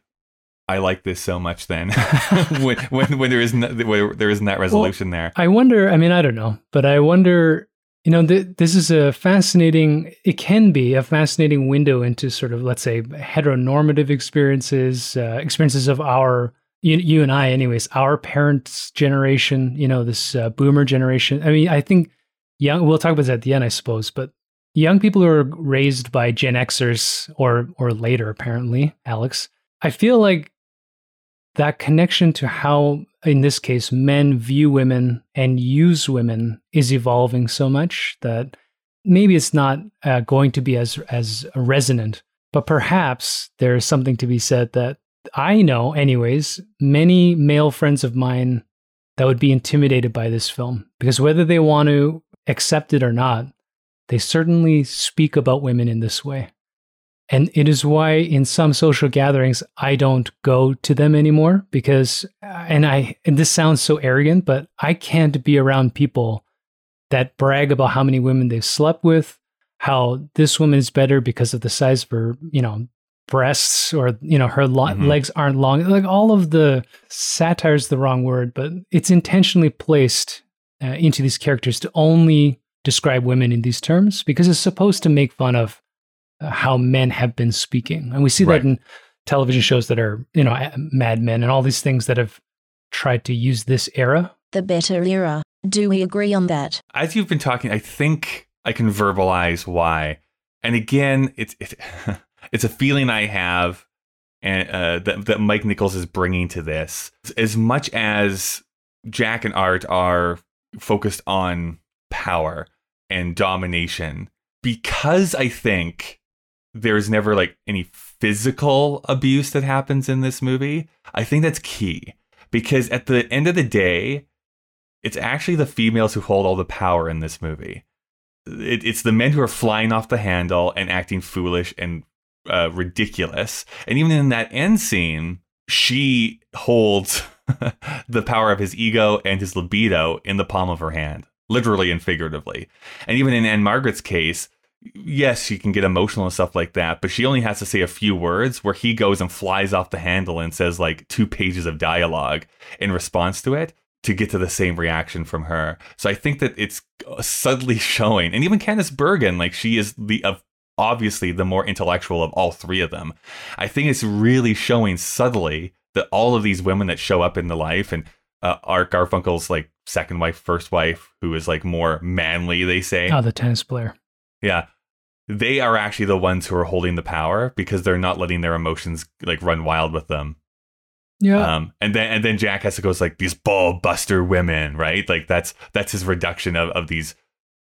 I like this so much then *laughs* when, when, when there isn't when there isn't that resolution well, there. I wonder. I mean, I don't know, but I wonder. You know, th- this is a fascinating. It can be a fascinating window into sort of let's say heteronormative experiences, uh, experiences of our you, you and I, anyways, our parents' generation. You know, this uh, boomer generation. I mean, I think young. We'll talk about that at the end, I suppose, but young people who are raised by Gen Xers or or later, apparently, Alex. I feel like that connection to how, in this case, men view women and use women is evolving so much that maybe it's not uh, going to be as as resonant. But perhaps there is something to be said that I know, anyways, many male friends of mine that would be intimidated by this film because whether they want to accept it or not, they certainly speak about women in this way. And it is why in some social gatherings, I don't go to them anymore because, uh, and I, and this sounds so arrogant, but I can't be around people that brag about how many women they've slept with, how this woman is better because of the size of her, you know, breasts or, you know, her lo- mm-hmm. legs aren't long. Like all of the satire is the wrong word, but it's intentionally placed uh, into these characters to only describe women in these terms because it's supposed to make fun of how men have been speaking. And we see right. that in television shows that are, you know, Mad Men and all these things that have tried to use this era. The better era. Do we agree on that? As you've been talking, I think I can verbalize why. And again, it's it's, *laughs* it's a feeling I have and uh, that that Mike Nichols is bringing to this. As much as Jack and Art are focused on power and domination, because I think there's never like any physical abuse that happens in this movie. I think that's key because at the end of the day, it's actually the females who hold all the power in this movie. It, it's the men who are flying off the handle and acting foolish and uh, ridiculous. And even in that end scene, she holds *laughs* the power of his ego and his libido in the palm of her hand, literally and figuratively. And even in Ann-Margret's case, yes, she can get emotional and stuff like that, but she only has to say a few words where he goes and flies off the handle and says like two pages of dialogue in response to it to get to the same reaction from her. So I think that it's subtly showing, and even Candice Bergen, like she is the uh, obviously the more intellectual of all three of them. I think it's really showing subtly that all of these women that show up in the life and uh, Art Garfunkel's like second wife, first wife, who is like more manly, they say. Oh, the tennis player. Yeah. They are actually the ones who are holding the power because they're not letting their emotions like run wild with them. Yeah. Um, and then and then Jack has to go like these ball buster women, right? Like that's that's his reduction of, of these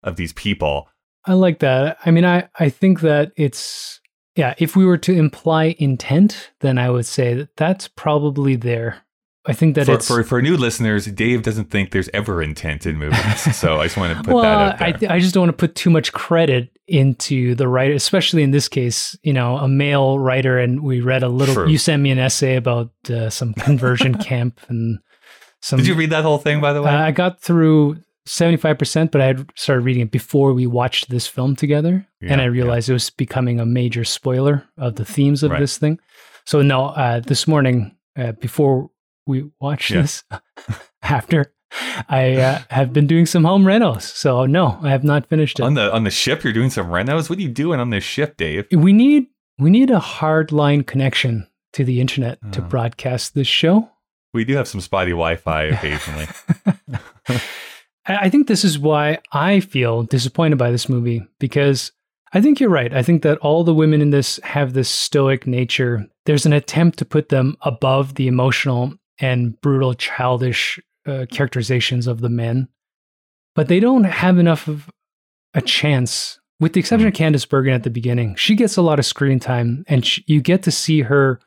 of these people. I like that. I mean, I, I think that it's, yeah, if we were to imply intent, then I would say that that's probably there. I think that For, it's. for, for new listeners, Dave doesn't think there's ever intent in movies. *laughs* so I just want to put well, that out there. I, th- I just don't want to put too much credit into the writer, especially in this case, you know, a male writer. And we read a little, True. you sent me an essay about uh, some conversion *laughs* camp and some. Did you read that whole thing, by the way? Uh, I got through 75%, but I had started reading it before we watched this film together. and I realized it was becoming a major spoiler of the themes of Right. this thing. So, no, uh, this morning, uh, before we watched Yeah. this, *laughs* after, I uh, have been doing some home renos. So, no, I have not finished it. on the on the ship, you're doing some renos. What are you doing on this ship, Dave? we need we need a hard line connection to the internet to Uh. broadcast this show. We do have some spotty Wi-Fi *laughs* occasionally. *laughs* I think this is why I feel disappointed by this movie because I think you're right. I think that all the women in this have this stoic nature. There's an attempt to put them above the emotional and brutal, childish uh, characterizations of the men, but they don't have enough of a chance. With the exception of Candice Bergen at the beginning, she gets a lot of screen time, and you get to see her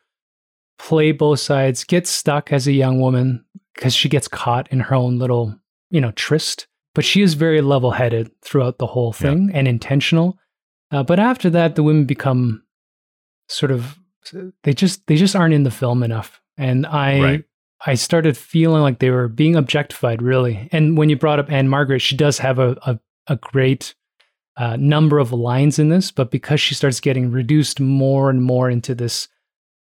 play both sides, get stuck as a young woman because she gets caught in her own little, you know, tryst. But she is very level headed throughout the whole thing and intentional. Uh, but after that, the women become sort of they just they just aren't in the film enough, and I Right. I started feeling like they were being objectified really. And when you brought up Ann-Margret, she does have a a, a great uh, number of lines in this, but because she starts getting reduced more and more into this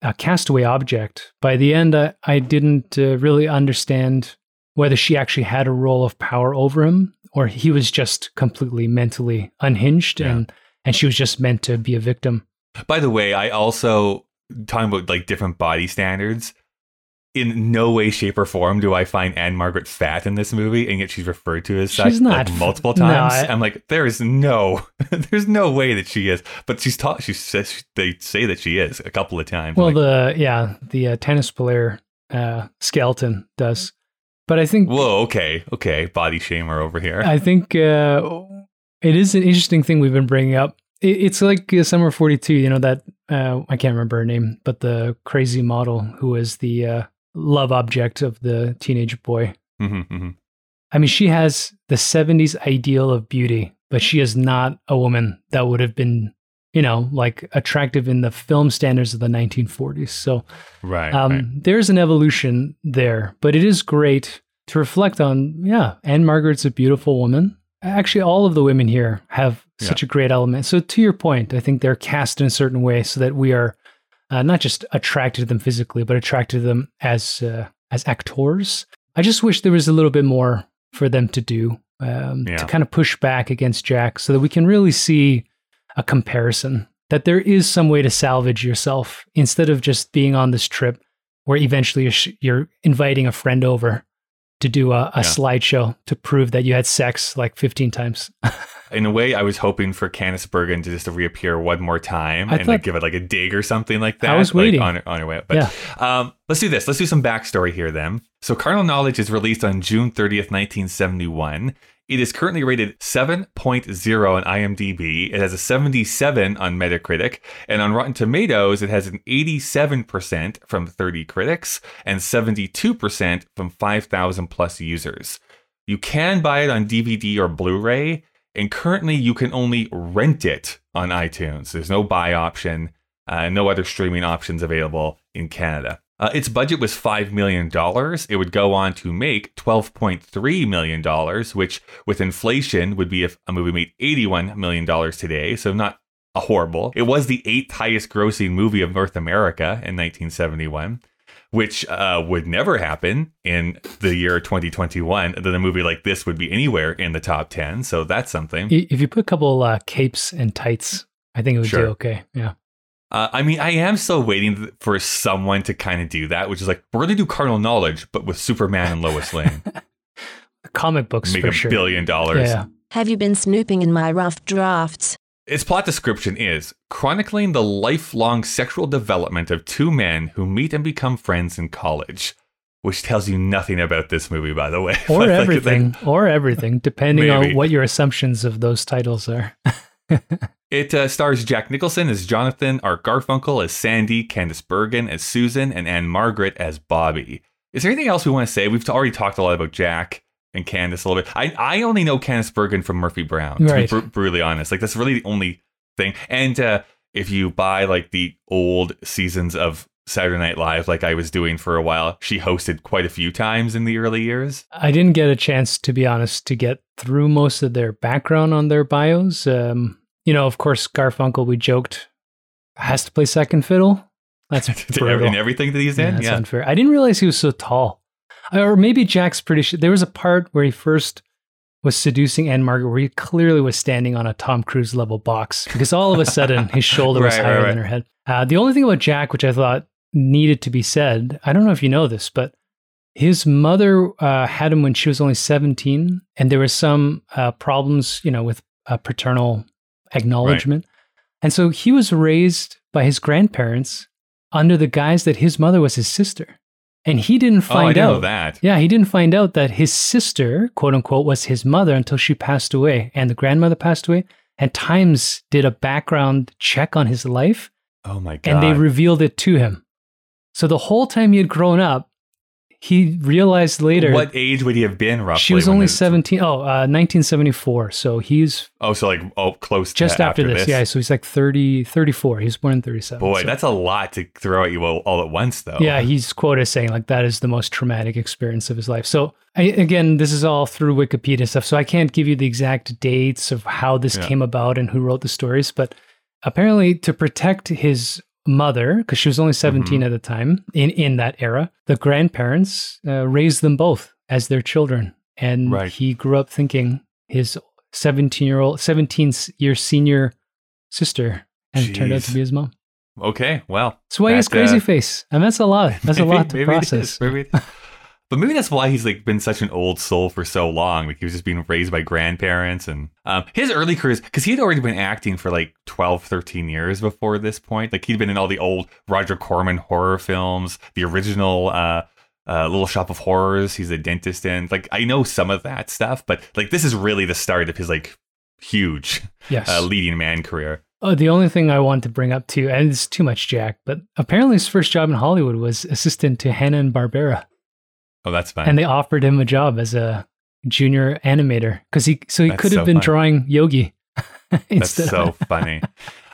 uh, castaway object, by the end, I, I didn't uh, really understand whether she actually had a role of power over him or he was just completely mentally unhinged Yeah. and and she was just meant to be a victim. By the way, I also talking about like different body standards. In no way, shape, or form do I find Ann-Margret fat in this movie, and yet she's referred to as such like, multiple no, times. I- I'm like, there is no, *laughs* there's no way that she is. But she's taught. She says they say that she is a couple of times. Well, Like, the yeah, the uh, tennis player uh, skeleton does, but I think whoa, okay, okay, body shamer over here. I think uh, it is an interesting thing we've been bringing up. It, it's like uh, Summer 42, you know, that uh, I can't remember her name, but the crazy model who was the uh, love object of the teenage boy. Mhm, mhm. I mean, she has the 70s ideal of beauty, but she is not a woman that would have been, you know, like attractive in the film standards of the 1940s. So, Right, um, right. there's an evolution there, but it is great to reflect on. Yeah, Ann-Margret's a beautiful woman. Actually, all of the women here have such a great element. So, to your point, I think they're cast in a certain way so that we are uh, not just attracted to them physically, but attracted to them as uh, as actors. I just wish there was a little bit more for them to do um, Yeah. to kind of push back against Jack, so that we can really see a comparison. That there is some way to salvage yourself instead of just being on this trip where eventually you're, sh- you're inviting a friend over to do a, a Yeah. slideshow to prove that you had sex like 15 times. *laughs* In a way, I was hoping for Candice Bergen to just reappear one more time I and like give it like a dig or something like that. I was like, waiting. on, her- on her way. But Yeah. um, let's do this. Let's do some backstory here then. So, Carnal Knowledge is released on June 30th, 1971. It is currently rated 7.0 on IMDb. It has a 77 on Metacritic. And on Rotten Tomatoes, it has an 87% from 30 critics and 72% from 5,000 plus users. You can buy it on DVD or Blu ray, and currently you can only rent it on iTunes. There's no buy option, uh, no other streaming options available in Canada. Uh, its budget was $5 million. It would go on to make $12.3 million, which with inflation would be if a movie made $81 million today. So not a horrible. It was the eighth highest grossing movie of North America in 1971 which uh, would never happen in the year 2021 that a movie like this would be anywhere in the top 10 so that's something if you put a couple uh, capes and tights, I think it would Sure. do okay. Yeah. Uh, i mean i am still waiting for someone to kind of do that which is like we're going to do Carnal Knowledge but with superman and lois lane *laughs* Comic books make for a sure. billion dollars Yeah. Have you been snooping in my rough drafts? Its plot description is chronicling the lifelong sexual development of two men who meet and become friends in college. which tells you nothing about this movie, by the way. *laughs* Or Like, everything, or everything, depending Maybe. on what your assumptions of those titles are. *laughs* It uh, stars Jack Nicholson as Jonathan, Art Garfunkel as Sandy, Candice Bergen as Susan, and Ann-Margret as Bobby. Is there anything else we want to say? We've already talked a lot about Jack and Candice a little bit. I, I only know Candice Bergen from Murphy Brown, to Right. be br- brutally honest. Like, that's really the only thing. And uh, if you buy like the old seasons of Saturday Night Live, like I was doing for a while, she hosted quite a few times in the early years. I didn't get a chance, to be honest, to get through most of their background on their bios. Um, you know, of course, Garfunkel, we joked, has to play second fiddle. That's *laughs* in everything that he's Yeah, that's Yeah. unfair. I didn't realize he was so tall. Or maybe Jack's pretty sure. There was a part where he first was seducing Ann-Margret where he clearly was standing on a Tom Cruise level box because all of a sudden his *laughs* shoulder was higher right, right. than her head. Uh, the only thing about Jack, which I thought needed to be said, I don't know if you know this, but his mother uh, had him when she was only 17, and there were some uh, problems, you know, with uh, paternal acknowledgement. And so he was raised by his grandparents under the guise that his mother was his sister. And he didn't Oh, I find know out. that. Yeah, he didn't find out that his sister, quote unquote, was his mother until she passed away and the grandmother passed away. And Times did a background check on his life Oh my God. and they revealed it to him. So the whole time he had grown up, he realized later What age would he have been roughly? she was only this- 17. Oh, uh, 1974. So he's Oh, so like oh, close to just after, this. Yeah, so he's like 30, 34. He was born in 37. Boy, so- that's a lot to throw at you all, all at once, though. Yeah, he's quoted as saying like that is the most traumatic experience of his life. So I, again, this is all through Wikipedia stuff, so I can't give you the exact dates of how this Yeah. came about and who wrote the stories. But apparently, to protect his mother, because she was only 17 Mm-hmm. at the time in in that era, the grandparents uh, raised them both as their children, and Right. he grew up thinking his 17 year old, 17 year senior sister, and it turned out to be his mom. Okay. Well, So why he has crazy uh, face, and that's a lot. That's a *laughs* lot to maybe process. is, maybe but maybe that's why he's like been such an old soul for so long. Like he was just being raised by grandparents and um, his early careers, because he'd already been acting for like 12, 13 years before this point. Like he'd been in all the old Roger Corman horror films, the original uh, uh, Little Shop of Horrors. He's a dentist in. Like I know some of that stuff, but like this is really the start of his like huge Yes. uh, leading man career. Oh, the only thing I want to bring up too, and it's too much, Jack, but apparently his first job in Hollywood was assistant to Hanna and Barbera, Oh, that's fine. and they offered him a job as a junior animator because he so he That's could have so been funny. drawing Yogi. *laughs* That's so funny.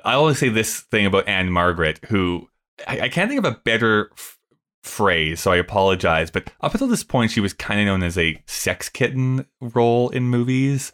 I always say this thing about Ann-Margret, who I, I can't think of a better f- phrase, so I apologize. But up until this point, she was kind of known as a sex kitten role in movies.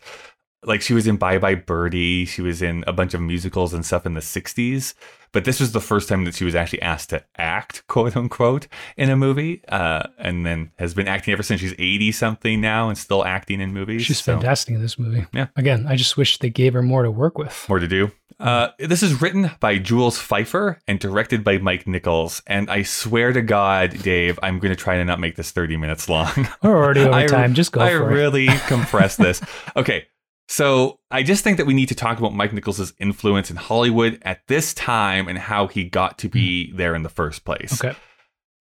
Like she was in Bye Bye Birdie, she was in a bunch of musicals and stuff in the 60s. But this was the first time that she was actually asked to act, quote unquote, in a movie. Uh, and then has been acting ever since. She's 80 something now and still acting in movies. She's so- fantastic in this movie. Yeah. Again, I just wish they gave her more to work with. more to do. Uh, this is written by Jules Feiffer and directed by Mike Nichols. And I swear to God, Dave, I'm going to try to not make this 30 minutes long. We're already *laughs* over I- time. Just go I for it. really compressed this. *laughs* Okay. So I just think that we need to talk about Mike Nichols' influence in Hollywood at this time and how he got to be there in the first place. Okay.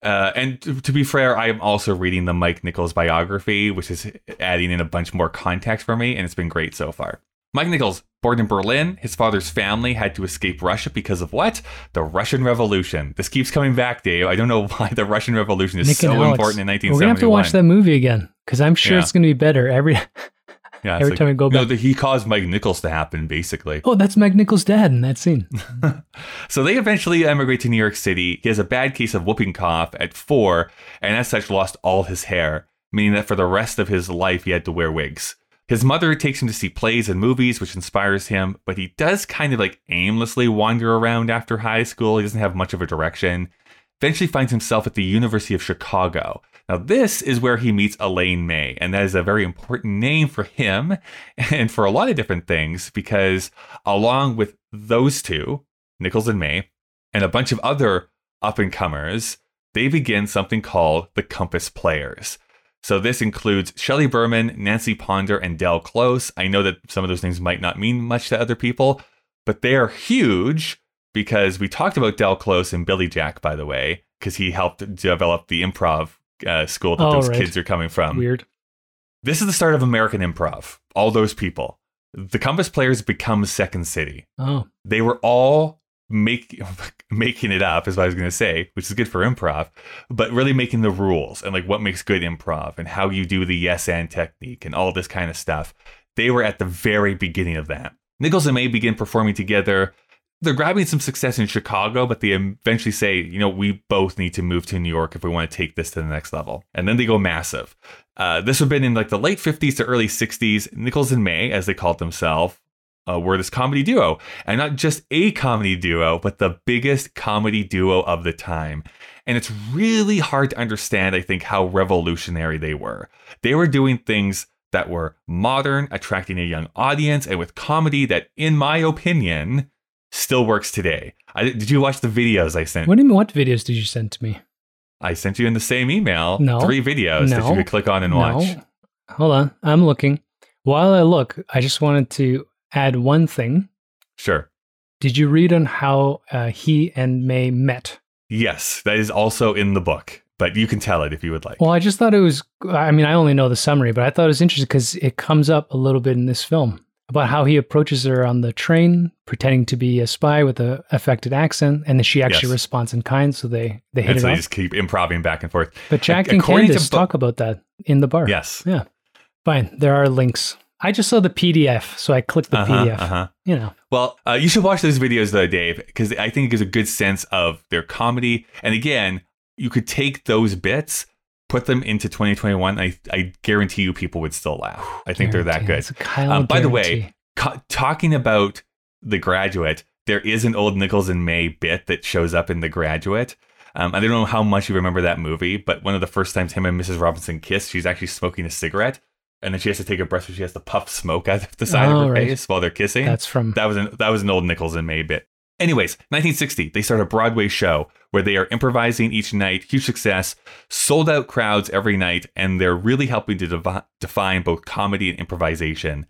Uh, and to, to be fair, I am also reading the Mike Nichols biography, which is adding in a bunch more context for me, and it's been great so far. Mike Nichols, born in Berlin, his father's family had to escape Russia because of what? The Russian Revolution. This keeps coming back, Dave. I don't know *laughs* why the Russian Revolution is Nick so Alex. important in 1971. We're gonna have to watch that movie again because I'm sure Yeah. it's gonna be better every. *laughs* Yeah, every time we go No, back. that he caused Mike Nichols to happen, basically. Oh, that's Mike Nichols' dad in that scene. *laughs* *laughs* So they eventually emigrate to New York City. He has a bad case of whooping cough at four, and as such, lost all his hair, meaning that for the rest of his life, he had to wear wigs. His mother takes him to see plays and movies, which inspires him, but he does kind of like aimlessly wander around after high school. He doesn't have much of a direction. Eventually finds himself at the University of Chicago. Now, this is where he meets Elaine May, and that is a very important name for him *laughs* and for a lot of different things because, along with those two, Nichols and May, and a bunch of other up and comers, they begin something called the Compass Players. So this includes Shelley Berman, Nancy Ponder, and Del Close. I know that some of those names might not mean much to other people, but they are huge because we talked about Del Close and Billy Jack, by the way, because he helped develop the improv uh, school that Oh, those right. kids are coming from. Weird. This is the start of American improv. All those people. The Compass players become Second City. Oh, They were all make, *laughs* making it up, is what I was going to say, which is good for improv, but really making the rules and like what makes good improv and how you do the yes and technique and all this kind of stuff. They were at the very beginning of that. Nichols and May begin performing together. They're grabbing some success in Chicago, but they eventually say, you know, we both need to move to New York if we want to take this to the next level. And then they go massive. Uh, this would have been in like the late 50s to early 60s. Nichols and May, as they called themselves, uh, were this comedy duo. And not just a comedy duo, but the biggest comedy duo of the time. And it's really hard to understand, I think, how revolutionary they were. They were doing things that were modern, attracting a young audience, and with comedy that, in my opinion, still works today. I, did you watch the videos I sent? what do you mean? What videos did you send to me? I sent you in the same email No. three videos that you could click on and watch. No. Hold on, I'm looking. While I look, I just wanted to add one thing. Sure. Did you read on how uh, he and May met? Yes, that is also in the book, but you can tell it if you would like. Well, I just thought it was. I mean, I only know the summary, but I thought it was interesting because it comes up a little bit in this film about how he approaches her on the train, pretending to be a spy with a affected accent, and then she actually Yes. responds in kind, so they they hit and it so they off. just keep improving back and forth. But Jack Ac- and according to talk about that in the bar. Yes. Yeah. Fine. There are links. I just saw the PDF, so I clicked the Uh-huh, PDF. uh-huh. You know. Well, uh, you should watch those videos though, Dave, because I think it gives a good sense of their comedy. And again, you could take those bits, put them into 2021. I, I guarantee you people would still laugh. I think they're that good. Um, by the way, guarantee. Co- talking about The Graduate, there is an old Nichols and May bit that shows up in The Graduate. Um, I don't know how much you remember that movie, but one of the first times him and Mrs. Robinson kiss, she's actually smoking a cigarette. And then she has to take a breath, so she has to puff smoke out of the side Oh, of her right. face while they're kissing. That's from That was an that was an old Nichols and May bit. Anyways, 1960, they start a Broadway show where they are improvising each night, huge success, sold out crowds every night, and they're really helping to devi- define both comedy and improvisation.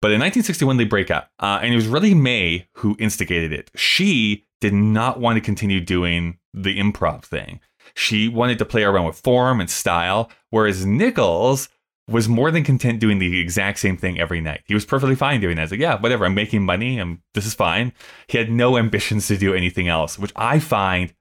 But in 1961, they break up, uh, and it was really May who instigated it. She did not want to continue doing the improv thing. She wanted to play around with form and style, whereas Nichols was more than content doing the exact same thing every night. He was perfectly fine doing that. He's like, yeah, whatever, I'm making money, and this is fine. He had no ambitions to do anything else, which I find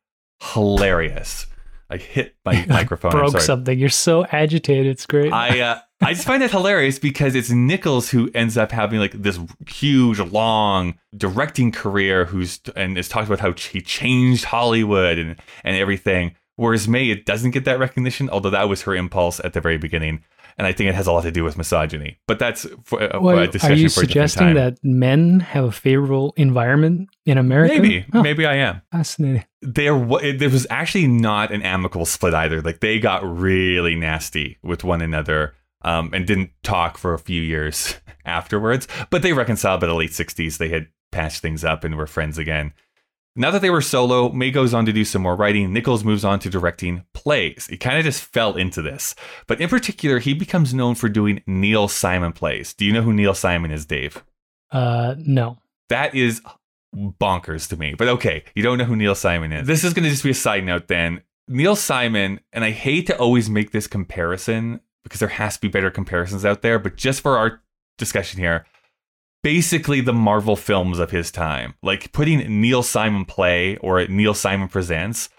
hilarious. I hit my *laughs* microphone. I'm broke sorry. something. You're so agitated. It's great. I uh, I just find that hilarious because it's Nichols who ends up having like this huge, long directing career. Who's and is talked about how he changed Hollywood and and everything. Whereas May, it doesn't get that recognition, although that was her impulse at the very beginning. And I think it has a lot to do with misogyny. But that's for, uh, for Well, a are discussion you for suggesting that men have a favorable environment in America? maybe, Oh, maybe I am. Fascinating. there there was actually not an amicable split either. Like they got really nasty with one another um, and didn't talk for a few years *laughs* afterwards. But they reconciled by the late '60s. They had patched things up and were friends again. Now that they were solo, May goes on to do some more writing. Nichols moves on to directing plays. He kind of just fell into this. But in particular, he becomes known for doing Neil Simon plays. Do you know who Neil Simon is, Dave? Uh, no. That is bonkers to me. But okay, you don't know who Neil Simon is. This is going to just be a side note then. Neil Simon, and I hate to always make this comparison because there has to be better comparisons out there, but just for our discussion here, basically the Marvel films of his time. Like putting Neil Simon play or Neil Simon presents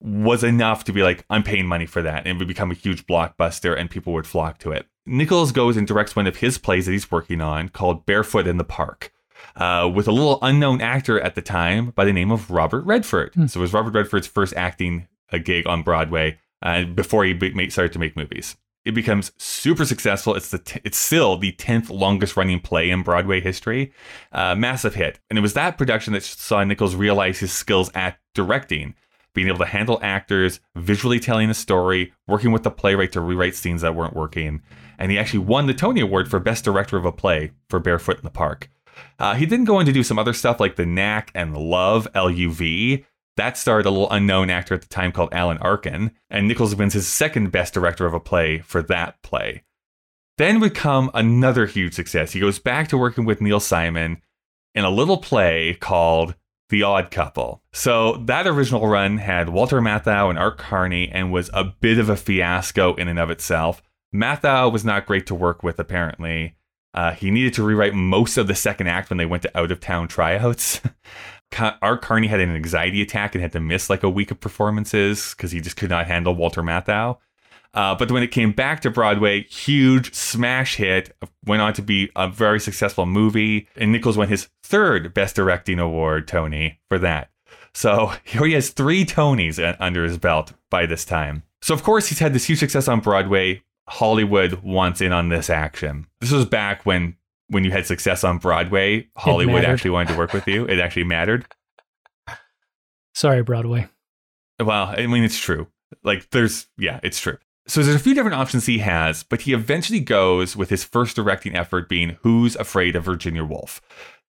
was enough to be like, I'm paying money for that. And it would become a huge blockbuster and people would flock to it. Nichols goes and directs one of his plays that he's working on called Barefoot in the Park. Uh, with a little unknown actor at the time by the name of Robert Redford. So it was Robert Redford's first acting uh, gig on Broadway uh, before he be- made, started to make movies. It becomes super successful. It's the t- it's still the tenth longest running play in Broadway history. Uh, massive hit, and it was that production that saw Nichols realize his skills at directing, being able to handle actors, visually telling a story, working with the playwright to rewrite scenes that weren't working. And he actually won the Tony Award for Best Director of a Play for Barefoot in the Park. Uh, he didn't go on to do some other stuff like The Knack and Love, L-U-V. That starred a little unknown actor at the time called Alan Arkin, and Nichols wins his second Best Director of a Play for that play. Then would come another huge success. He goes back to working with Neil Simon in a little play called The Odd Couple. So that original run had Walter Matthau and Art Carney and was a bit of a fiasco in and of itself. Matthau was not great to work with, apparently. Uh, he needed to rewrite most of the second act when they went to out of town tryouts. *laughs* Art Carney had an anxiety attack and had to miss like a week of performances because he just could not handle Walter Matthau. Uh, but when it came back to Broadway, huge smash hit, went on to be a very successful movie. And Nichols won his third Best Directing Award, Tony, for that. So *laughs* he has three Tonys under his belt by this time. So, of course, he's had this huge success on Broadway. Hollywood wants in on this action. This was back when when you had success on Broadway, Hollywood actually wanted to work with you. It actually mattered. Sorry, Broadway. Well, I mean, it's true. Like, there's, yeah, it's true. So there's a few different options he has, but he eventually goes with his first directing effort being Who's Afraid of Virginia Woolf.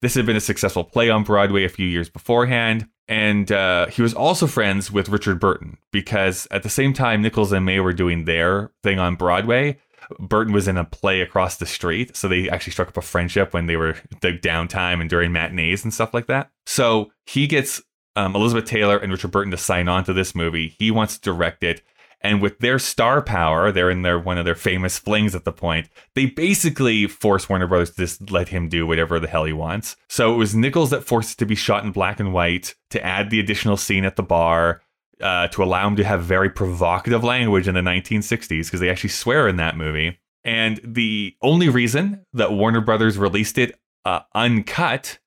This had been a successful play on Broadway a few years beforehand, and uh, he was also friends with Richard Burton because at the same time Nichols and May were doing their thing on Broadway, Burton was in a play across the street, so they actually struck up a friendship when they were the downtime and during matinees and stuff like that. So he gets um, Elizabeth Taylor and Richard Burton to sign on to this movie. He wants to direct it, and with their star power, they're in their one of their famous flings at the point. They basically force Warner Brothers to just let him do whatever the hell he wants. So it was Nichols that forced it to be shot in black and white to add the additional scene at the bar. Uh, to allow him to have very provocative language in the 1960s because they actually swear in that movie. And the only reason that Warner Brothers released it uh, uncut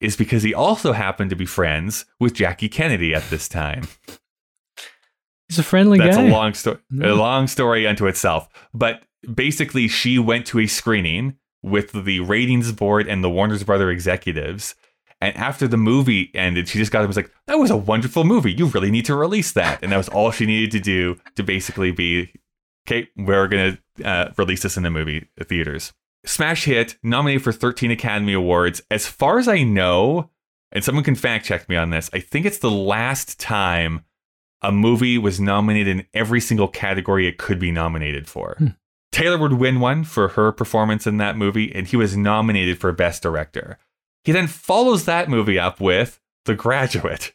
is because he also happened to be friends with Jackie Kennedy at this time. *laughs* He's a friendly That's guy. a long story, a long story unto itself. But basically, she went to a screening with the ratings board and the Warner's Brother executives. And after the movie ended, she just got it was like, that was a wonderful movie. You really need to release that. And that was all she needed to do to basically be, okay, we're going to uh, release this in the movie theaters. Smash hit, nominated for 13 Academy Awards. As far as I know, and someone can fact check me on this, I think it's the last time a movie was nominated in every single category it could be nominated for. Hmm. Taylor would win one for her performance in that movie, and he was nominated for Best Director. He then follows that movie up with The Graduate,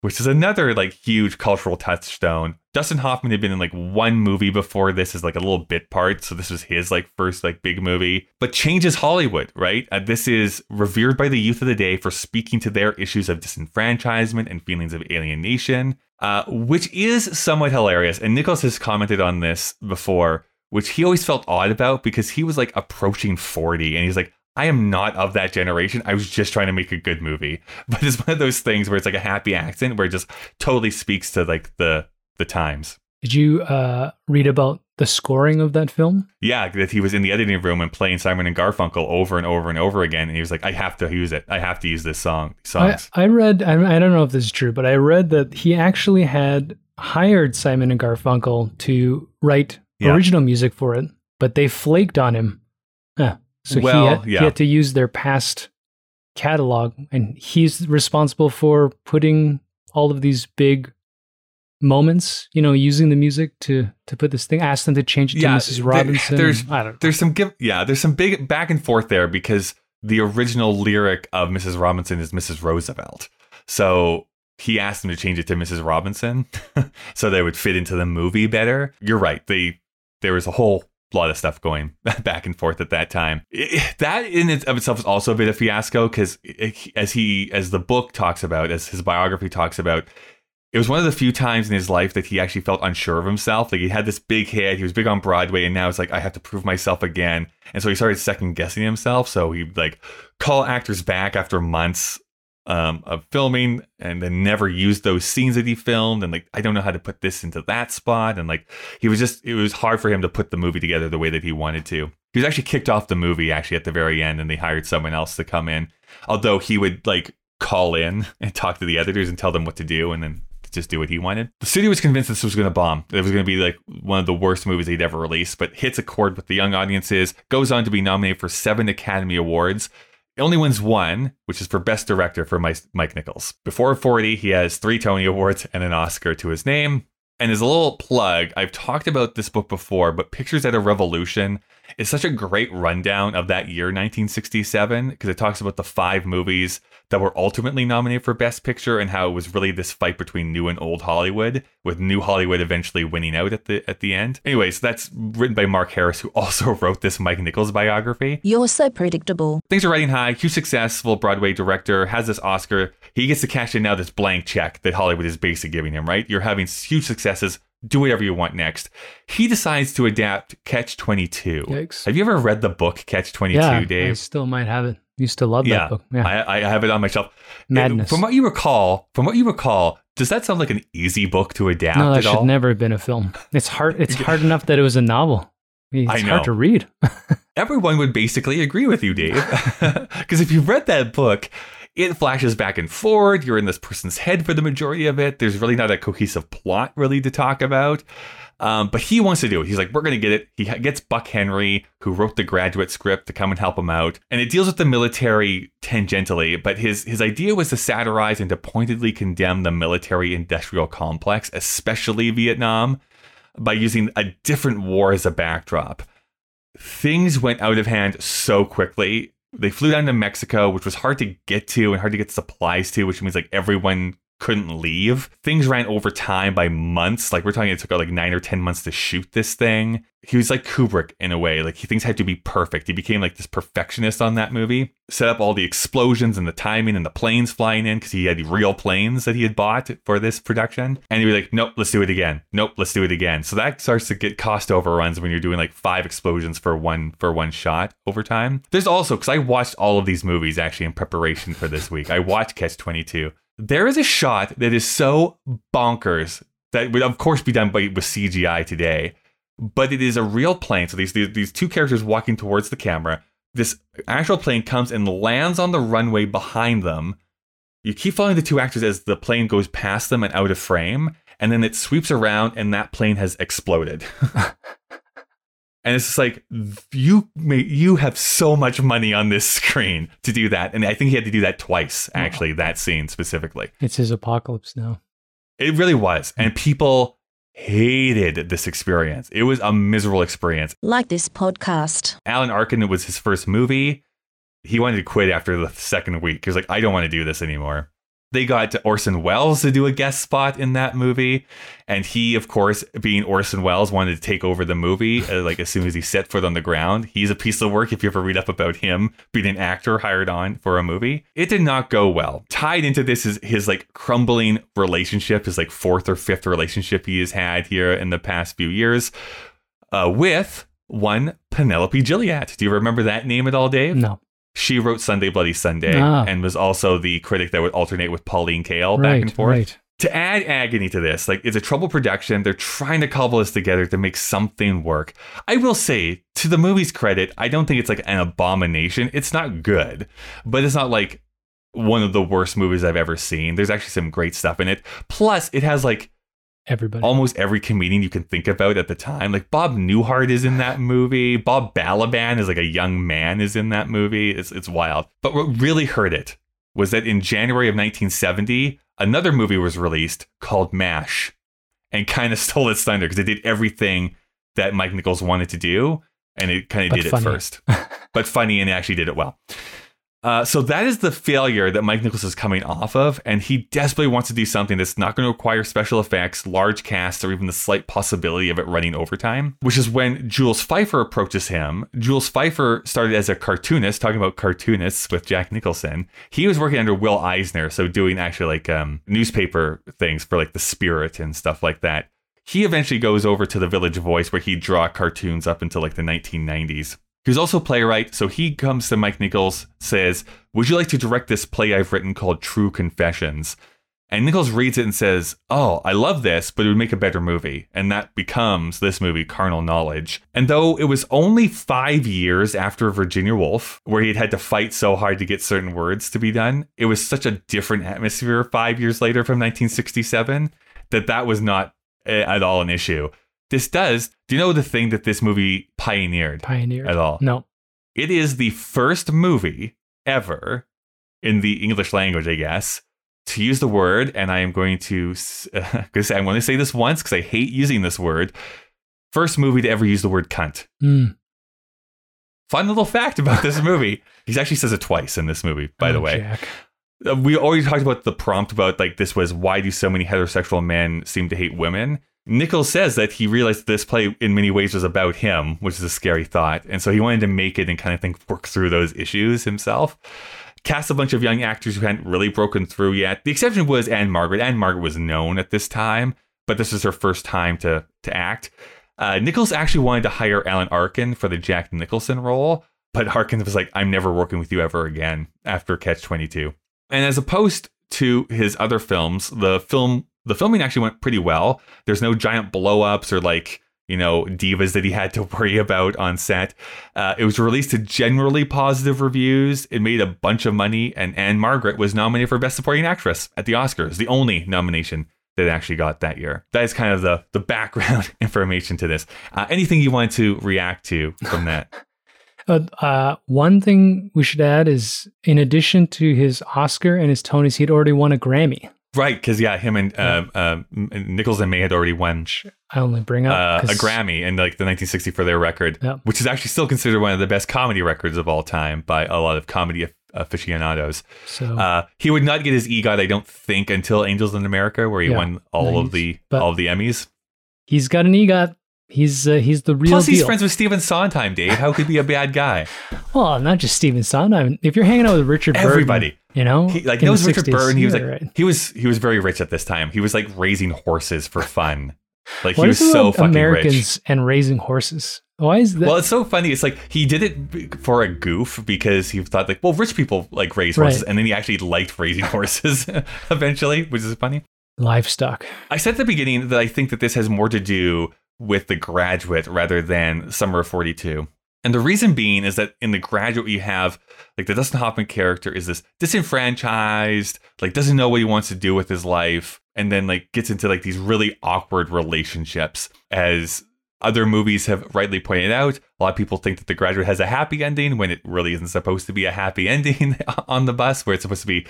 which is another like huge cultural touchstone. Dustin Hoffman had been in like one movie before this as like a little bit part, so this was his like first like big movie. But changes Hollywood, right? Uh, this is revered by the youth of the day for speaking to their issues of disenfranchisement and feelings of alienation, uh, which is somewhat hilarious. And Nichols has commented on this before, which he always felt odd about because he was like approaching forty, and he's like, I am not of that generation. I was just trying to make a good movie. *laughs* But it's one of those things where it's like a happy accent where it just totally speaks to like the the times. Did you uh, read about the scoring of that film? Yeah, that he was in the editing room and playing Simon and Garfunkel over and over and over again, and he was like, "I have to use it. I have to use this song." I, Songs. I read, I, I don't know if this is true, but I read that he actually had hired Simon and Garfunkel to write Yeah. original music for it, but they flaked on him. So Well, he, had, yeah. he had to use their past catalog, and he's responsible for putting all of these big moments, you know, using the music to to put this thing. Asked them to change it to Yeah, Mrs. there- Robinson. there's- I don't. there's some give, yeah, there's some big back and forth there because the original lyric of Mrs. Robinson is Mrs. Roosevelt, so he asked them to change it to Mrs. Robinson *laughs* so they would fit into the movie better. You're right. They there was a whole lot of stuff going *laughs* back and forth at that time. I- that in it of itself is also a bit of fiasco because as he as the book talks about, as his biography talks about, it was one of the few times in his life that he actually felt unsure of himself. Like he had this big hit, he was big on Broadway, and now it's like I have to prove myself again. And so he started second guessing himself. So he'd like call actors back after months um, of filming, and then never used those scenes that he filmed. And like I don't know how to put this into that spot. And like he was just it was hard for him to put the movie together the way that he wanted to. He was actually kicked off the movie actually at the very end, and they hired someone else to come in. Although he would like call in and talk to the editors and tell them what to do, and then just do what he wanted. The studio was convinced this was going to bomb. It was going to be like one of the worst movies they'd ever released, but hits a chord with the young audiences, goes on to be nominated for seven Academy Awards. It only wins one, which is for Best Director for Mike Nichols. Before 40, he has three Tony Awards and an Oscar to his name. And as a little plug, I've talked about this book before, but Pictures at a Revolution is such a great rundown of that year, 1967, because it talks about the five movies that were ultimately nominated for Best Picture and how it was really this fight between new and old Hollywood, with New Hollywood eventually winning out at the at the end. Anyways, that's written by Mark Harris, who *laughs* also wrote this Mike Nichols biography. You're so predictable. Things are riding high. Huge successful Broadway director has this Oscar. He gets to cash in now this blank check that Hollywood is basically giving him. Right? You're having huge successes. Do whatever you want next. He decides to adapt Catch Twenty Two. Yikes. Have you ever read the book Catch Twenty Two, yeah, I still might have it. Used to love yeah, that book. Yeah. I, I have it on my shelf. Madness. From what you recall, from what you recall, does that sound like an easy book to adapt no, that at should all? never have been a film. It's hard. It's hard enough that it was a novel. *laughs* It's I know. hard to read. *laughs* Everyone would basically agree with you, Dave. *laughs* Because if you've read that book, it flashes back and forward. You're in this person's head for the majority of it. There's really not a cohesive plot really to talk about. Um, but he wants to do it. He's like, we're going to get it. He gets Buck Henry, who wrote the graduate script, to come and help him out. And it deals with the military tangentially, but his, his idea was to satirize and to pointedly condemn the military industrial complex, especially Vietnam, by using a different war as a backdrop. Things went out of hand so quickly. They flew down to Mexico, which was hard to get to and hard to get supplies to, which means like everyone couldn't leave. Things ran over time by months. Like we're talking, it took like nine or 10 months to shoot this thing. He was like Kubrick in a way. Like he things had to be perfect. He became like this perfectionist on that movie. Set up all the explosions and the timing and the planes flying in because he had the real planes that he had bought for this production. And he was like, nope, let's do it again. Nope, let's do it again. So that starts to get cost overruns when you're doing like five explosions for one for one shot over time. There's also because I watched all of these movies actually in preparation for this week. I watched Catch 22 there is a shot that is so bonkers that would of course be done by with CGI today, but it is a real plane. So these, these these two characters walking towards the camera. This actual plane comes and lands on the runway behind them. You keep following the two actors as the plane goes past them and out of frame, and then it sweeps around and that plane has exploded. *laughs* *laughs* And it's just like you may, you have so much money on this screen to do that, and I think he had to do that twice. Actually, that scene specifically, It's his apocalypse now. it really was, and people hated this experience. It was a miserable experience. Like this podcast. Alan Arkin it was his first movie. He wanted to quit after the second week. He was like, I don't want to do this anymore. They got Orson Welles to do a guest spot in that movie, and he, of course, being Orson Welles, wanted to take over the movie. Uh, like as soon as he set foot on the ground, he's a piece of work. If you ever read up about him being an actor hired on for a movie, it did not go well. Tied into this is his like crumbling relationship, his like fourth or fifth relationship he has had here in the past few years, uh, with one Penelope Gilliatt. Do you remember that name at all, Dave? No. She wrote Sunday Bloody Sunday Ah. and was also the critic that would alternate with Pauline Kael back and forth. Right. To add agony to this, like it's a trouble production. They're trying to cobble this together to make something work. I will say, to the movie's credit, I don't think it's like an abomination. It's not good, but it's not like one of the worst movies I've ever seen. There's actually some great stuff in it. Plus, it has like Everybody. almost every comedian you can think about at the time. Like Bob Newhart is in that *sighs* movie. Bob Balaban is like a young man is in that movie. It's it's wild. But what really hurt it was that in January of 1970, another movie was released called MASH and kind of *laughs* stole its thunder because it did everything that Mike Nichols wanted to do and it kind of But did funny. it first. but funny and actually did it well. Uh, so that is the failure that Mike Nichols is coming off of, and he desperately wants to do something that's not going to require special effects, large casts, or even the slight possibility of it running overtime. Which is when Jules Feiffer approaches him. Jules Feiffer started as a cartoonist, talking about cartoonists with Jack Nicholson. He was working under Will Eisner, so doing actually like um, newspaper things for like the Spirit and stuff like that. He eventually goes over to the Village Voice, where he'd draw cartoons up until like the 1990s. He was also playwright, so he comes to Mike Nichols, says, Would you like to direct this play I've written called True Confessions? And Nichols reads it and says, Oh, I love this, but it would make a better movie. And that becomes this movie, Carnal Knowledge. And though it was only five years after Virginia Woolf, where he'd had to fight so hard to get certain words to be done, it was such a different atmosphere five years later from 1967 that that was not eh, at all an issue. This does. Do you know the thing that this movie pioneered? Pioneer. At all. No. It is the first movie ever in the English language, I guess, to use the word, and I am going to uh, *laughs* I'm going to say this once because I hate using this word. First movie to ever use the word cunt. Mm. Fun little fact about this *laughs* movie. He actually says it twice in this movie, by Oh, the way. Jack. Uh, we already talked about the prompt about like this was why do so many heterosexual men seem to hate women nichols says that he realized this play in many ways was about him which is a scary thought. And so he wanted to make it and kind of think work through those issues himself. Cast a bunch of young actors who hadn't really broken through yet. The exception was Ann-Margret. Anne margaret was known at this time but this was her first time to to act. Uh, nichols actually wanted to hire alan arkin for the jack nicholson role but Arkin's was like, I'm never working with you ever again after Catch 22. And as opposed to his other films, the film the filming actually went pretty well. There's no giant blowups or like you know divas that he had to *laughs* worry about on set. Uh, it was released to generally positive reviews. It made a bunch of money, and Ann-Margret was nominated for Best Supporting Actress at the Oscars, the only nomination that actually got that year. That is kind of the the background *laughs* information to this. Uh, anything you want to react to from that? *laughs* Uh, uh, one thing we should add is, in addition to his Oscar and his Tonys, he'd already won a Grammy. Right, because yeah, him and uh, uh, Nichols and May had already won I only bring up uh, a Grammy in like the 1960 for their record, Yeah. which is actually still considered one of the best comedy records of all time by a lot of comedy aficionados. So Uh, he would not get his EGOT, I don't think, until Angels in America, where he Yeah, won all of the but- all of the Emmys. he's got an EGOT. He's uh, he's the real Plus, he's deal. friends with Stephen Sondheim. Dave, how could he be a bad guy? *laughs* well, not just Stephen Sondheim. If you're hanging out with Richard Burton, Everybody. You know, He, like knows the Richard 60s, Burton. He was like right. he was he was very rich at this time. He was like raising horses for fun. Like he was so um, fucking Americans rich. and raising horses? Why is that? Well, it's so funny. It's like he did it for a goof because he thought like, well, rich people like raise Right. horses, and then he actually liked raising *laughs* horses *laughs* eventually, which is funny. livestock. I said at the beginning that I think that this has more to do with the graduate rather than Summer of 42. And the reason being is that in the graduate, you have like the Dustin Hoffman character is this disenfranchised, like doesn't know what he wants to do with his life, and then like gets into like these really awkward relationships. As other movies have rightly pointed out, a lot of people think that the graduate has a happy ending when it really isn't supposed to be a happy *laughs* ending on the bus, where it's supposed to be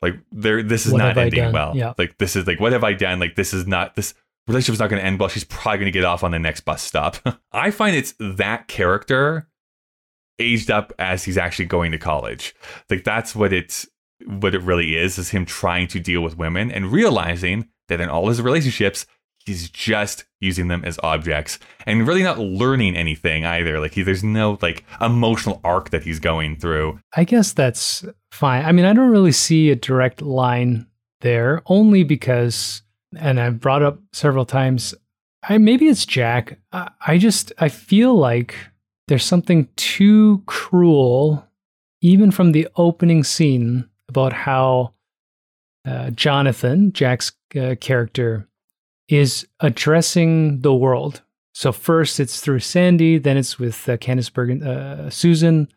like there this is What not ending well. Yeah. Like this is like what have I done? Like this is not this relationship's not going to end well. She's probably going to get off on the next bus stop. *laughs* I find it's that character aged up as he's actually going to college. Like that's what it's what it really is is him trying to deal with women and realizing that in all his relationships he's just using them as objects and really not learning anything either like he, there's no like emotional arc that he's going through I guess that's fine. I mean, I don't really see a direct line there, only because, and I've brought up several times, I maybe it's Jack. I, I just I feel like there's something too cruel, even from the opening scene, about how uh, Jonathan, Jack's uh, character, is addressing the world. So first it's through Sandy, then it's with uh, Candice Bergen, uh, Susan,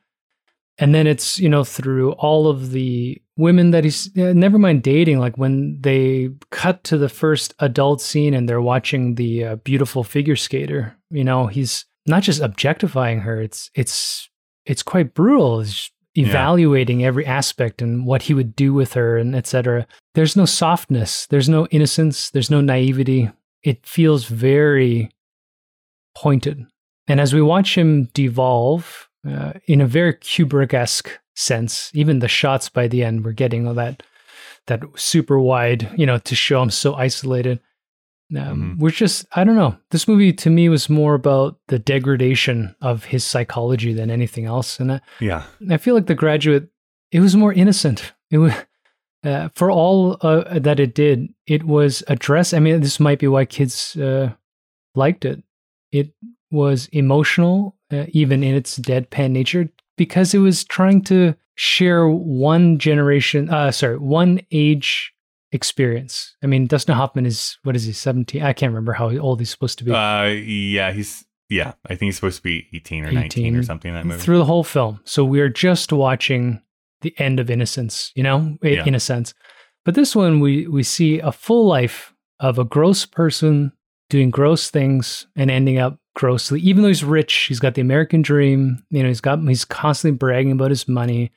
and then it's you know through all of the women that he's uh, never mind dating like when they cut to the first adult scene and they're watching the uh, beautiful figure skater you know he's not just objectifying her it's it's it's quite brutal. It's evaluating every aspect and what he would do with her and etc there's no softness. There's no innocence. There's no naivety. It feels very pointed. And as we watch him devolve uh, in a very Kubrick-esque sense, even the shots by the end, we're getting all that that super wide, you know, to show him so isolated. Um, Mhm. We're just, I don't know. This movie to me was more about the degradation of his psychology than anything else, and I, yeah I feel like The Graduate, it was more innocent. It was. Uh, for all uh, that it did, it was addressed. I mean, this might be why kids uh, liked it. It was emotional, uh, even in its deadpan nature, because it was trying to share one generation, uh, sorry, one age experience. I mean, Dustin Hoffman is what is he, seventeen? I can't remember how old he's supposed to be. uh yeah he's yeah i think he's supposed to be 18 or 19 or something in that movie through the whole film. So we're just watching the end of innocence, you know, Yeah. in a sense. But this one, we we see a full life of a gross person doing gross things and ending up grossly. Even though he's rich, he's got the American dream. You know, he's got he's constantly bragging about his money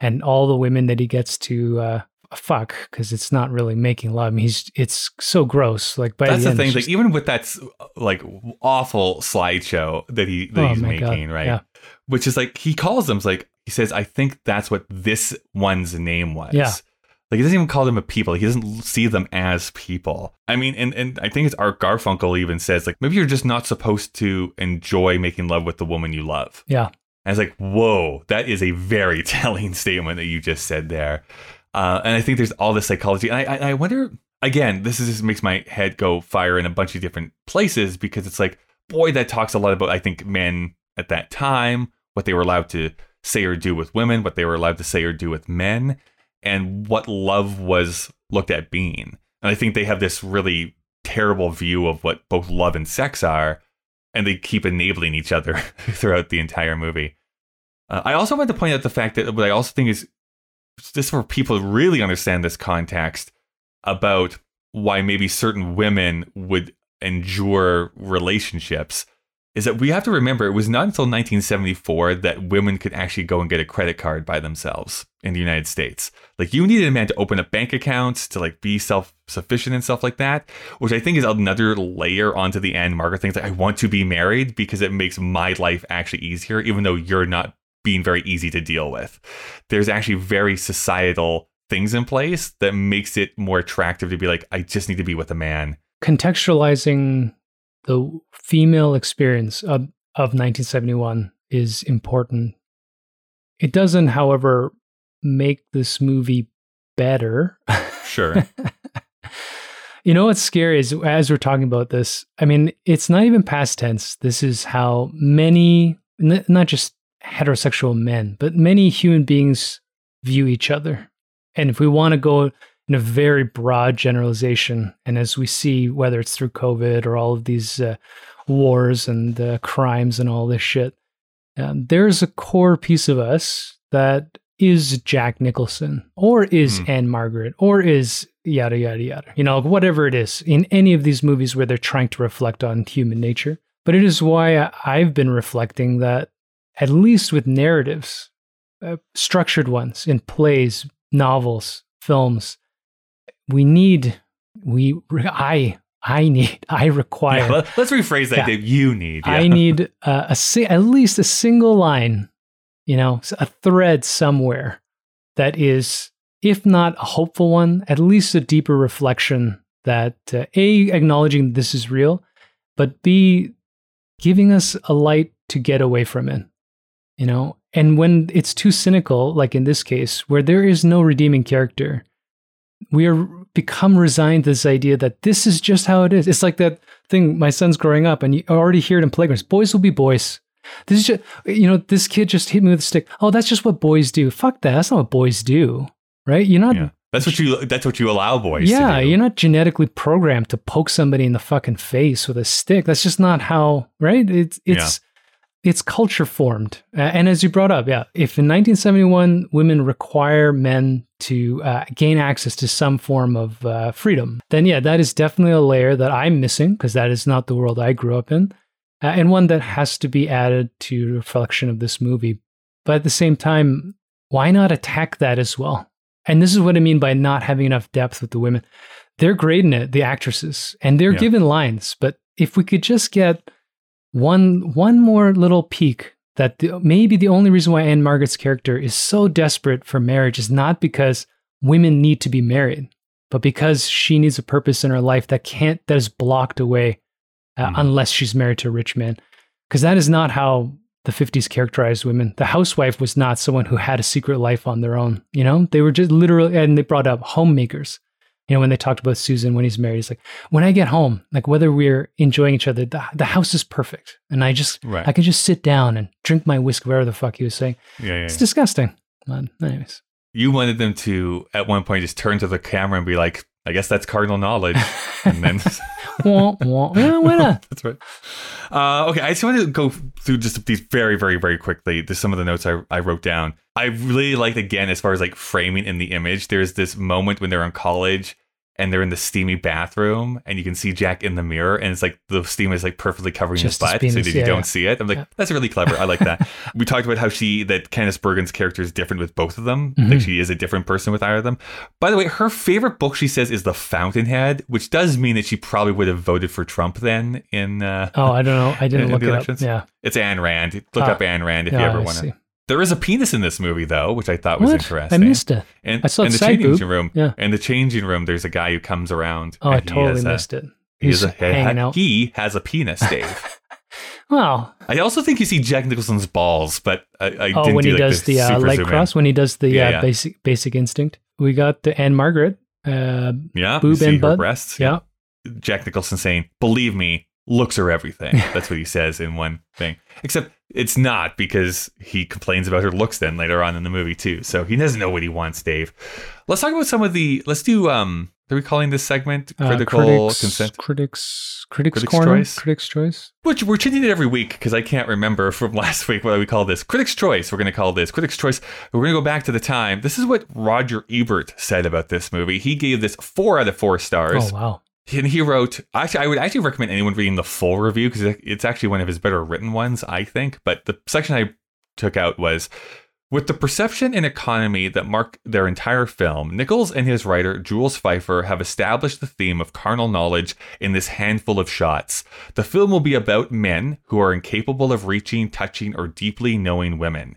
and all the women that he gets to uh, fuck because it's not really making love. I mean, he's it's so gross. Like by That's the, the end, thing. Like just- even with that like awful slideshow that he that Oh he's my God, making, right? yeah. Which is like he calls them like he says, I think that's what this one's name was. Yeah. Like he doesn't even call them a people. He doesn't see them as people. I mean, and, and I think it's Art Garfunkel even says like maybe you're just not supposed to enjoy making love with the woman you love. yeah, And it's like, whoa, that is a very *laughs* telling statement that you just said there. Uh, and I think there's all this psychology. And I, I, I wonder, again, this is, this makes my head go fire in a bunch of different places because it's like, boy, that talks a lot about, I think, men at that time, what they were allowed to say or do with women, what they were allowed to say or do with men, and what love was looked at being. And I think they have this really terrible view of what both love and sex are and they keep enabling each other *laughs* throughout the entire movie. Uh, I also want to point out the fact that what I also think is just for people to really understand this context about why maybe certain women would endure relationships is that we have to remember it was not until 1974 that women could actually go and get a credit card by themselves in the United States. Like you needed a man to open up bank accounts to like be self-sufficient and stuff like that, which I think is another layer onto the Ann-Margret things like I want to be married because it makes my life actually easier even though you're not being very easy to deal with. There's actually very societal things in place that makes it more attractive to be like I just need to be with a man. contextualizing the female experience of, of 1971 is important. It doesn't, however, make this movie better. *laughs* Sure. *laughs* you know what's scary is as we're talking about this, I mean, it's not even past tense. This is how many, n- not just heterosexual men, but many human beings view each other. And if we want to go in a very broad generalization, and as we see, whether it's through COVID or all of these uh, wars and uh, crimes and all this shit, um, there's a core piece of us that is Jack Nicholson or is Hmm. Ann-Margret or is yada yada yada. You know, whatever it is in any of these movies where they're trying to reflect on human nature. But it is why I've been reflecting that at least with narratives, uh, structured ones in plays, novels, films, we need we I I need *laughs* I require Yeah, let, us rephrase that, Yeah. Dave. You need. I need uh, a si- at least a single line, you know, a thread somewhere that is, if not a hopeful one, at least a deeper reflection that uh, a acknowledging this is real, but b giving us a light to get away from it, you know. And when it's too cynical, like in this case, where there is no redeeming character, we are become resigned to this idea that this is just how it is. It's like that thing. My son's growing up, and you already hear it in playgrounds. Boys will be boys. This is just, you know, this kid just hit me with a stick. Oh, that's just what boys do. Fuck that. That's not what boys do, right? You're not. Yeah. That's what you. That's what you allow boys. Yeah, to do. you're not genetically programmed to poke somebody in the fucking face with a stick. That's just not how, right? It's it's it's culture formed. Uh, and as you brought up, yeah, if in 1971 women require men to uh, gain access to some form of uh, freedom, then yeah, that is definitely a layer that I'm missing because that is not the world I grew up in, uh, and one that has to be added to reflection of this movie. But at the same time, why not attack that as well? And this is what I mean by not having enough depth with the women. They're great in it, the actresses, and they're Yeah. given lines. But if we could just get one one more little peek that the, maybe the only reason why Ann-Margret's character is so desperate for marriage is not because women need to be married, but because she needs a purpose in her life that can't that is blocked away uh, Mhm. unless she's married to a rich man. Because that is not how the 50s characterized women. The housewife was not someone who had a secret life on their own. You know, they were just literally, and they brought up homemakers. You know, when they talked about Susan when he's married, he's like, when I get home, like whether we're enjoying each other, the, the house is perfect. And I just, Right. I can just sit down and drink my whiskey, whatever the fuck he was saying. Yeah, yeah, It's yeah. disgusting. But anyways. You wanted them to at one point just turn to the camera and be like, "I guess that's Carnal Knowledge," and then *laughs* *laughs* wah, wah. Yeah, why not? That's right. Uh, okay, I just want to go through just these very, very, very quickly. Just some of the notes I, I wrote down. I really liked again as far as like framing in the image. There's this moment when they're in college and they're in the steamy bathroom and you can see Jack in the mirror and it's like the steam is like perfectly covering Just his butt so that you yeah, don't see it. I'm like, Yeah. that's really clever. I like that. *laughs* we talked about how she that Candice Bergen's character is different with both of them. Mhm. Like she is a different person with either of them. By the way, her favorite book she says is The Fountainhead, which does mean that she probably would have voted for Trump then in uh Oh, I don't know. I didn't *laughs* In look the it elections? up. Yeah. it's Ayn Rand. Look Ah. up Ayn Rand if you ever want to. There is a penis in this movie though, which I thought was What? interesting. I missed it. And I saw in the the changing boob. room. Yeah. In the changing room, there's a guy who comes around. Oh, I he totally has a- missed it. He, He's has a, hanging out. he has a penis, *laughs* Dave. Well, I also think you see Jack Nicholson's balls, but I, I oh, didn't when do, he like, does the uh, leg zoom in. cross, when he does the Yeah, uh, yeah. basic basic instinct, we got the Ann-Margret. Uh, Yeah, boob and her butt. breasts. yeah. Jack Nicholson saying, "Believe me, looks are everything." *laughs* That's what he says in one thing. Except it's not because he complains about her looks then later on in the movie too. So he doesn't know what he wants, Dave. Let's talk about some of the. Let's do. Um, are we calling this segment uh, critical critics, consent? critics, critics, Critics' corner, choice? critics choice. Which we're changing it every week because I can't remember *laughs* from last week what we call this. Critics' Choice, we're going to call this. Critics' Choice, we're going to go back to the time. This is what Roger Ebert said about this movie. He gave this four out of four stars. Oh wow. And he wrote, actually, I would actually recommend anyone reading the full review because it's actually one of his better written ones, I think. But the section I took out was with the perception and economy that mark their entire film, Nichols and his writer, Jules Feiffer, have established the theme of carnal knowledge in this handful of shots. The film will be about men who are incapable of reaching, touching, or deeply knowing women.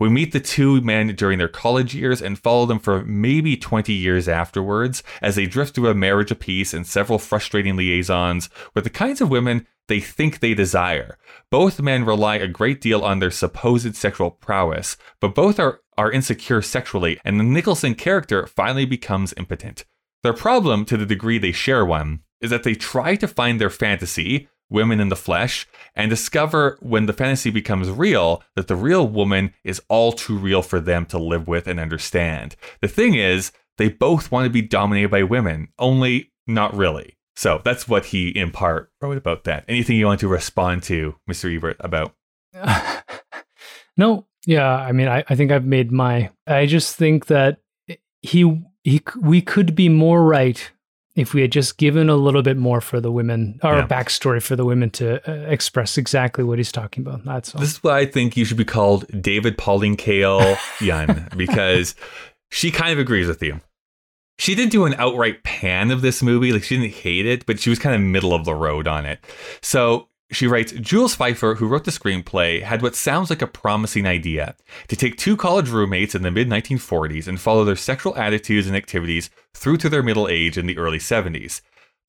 We meet the two men during their college years and follow them for maybe 20 years afterwards as they drift through a marriage apiece and several frustrating liaisons with the kinds of women they think they desire. Both men rely a great deal on their supposed sexual prowess, but both are, are insecure sexually, and the Nicholson character finally becomes impotent. Their problem, to the degree they share one, is that they try to find their fantasy, women in the flesh, and discover when the fantasy becomes real that the real woman is all too real for them to live with and understand. The thing is, they both want to be dominated by women, only not really. So that's what he, in part, wrote about that. Anything you want to respond to, Mr. Ebert, about? *laughs* no, yeah. I mean, I, I think I've made my. I just think that he he we could be more right if we had just given a little bit more for the women or Yeah. a backstory for the women to uh, express exactly what he's talking about. That's all. This is why I think you should be called David Pauline Kael *laughs* Yun because she kind of agrees with you. She didn't do an outright pan of this movie, like she didn't hate it, but she was kind of middle of the road on it. So she writes Jules Feiffer, who wrote the screenplay, had what sounds like a promising idea to take two college roommates in the mid 1940s and follow their sexual attitudes and activities through to their middle age in the early 70s.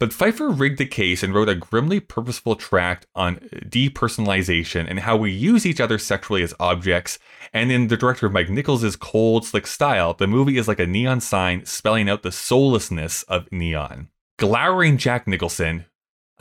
But Feiffer rigged the case and wrote a grimly purposeful tract on depersonalization and how we use each other sexually as objects. And in the director of Mike Nichols' cold, slick style, the movie is like a neon sign spelling out the soullessness of neon. Glowering Jack Nicholson,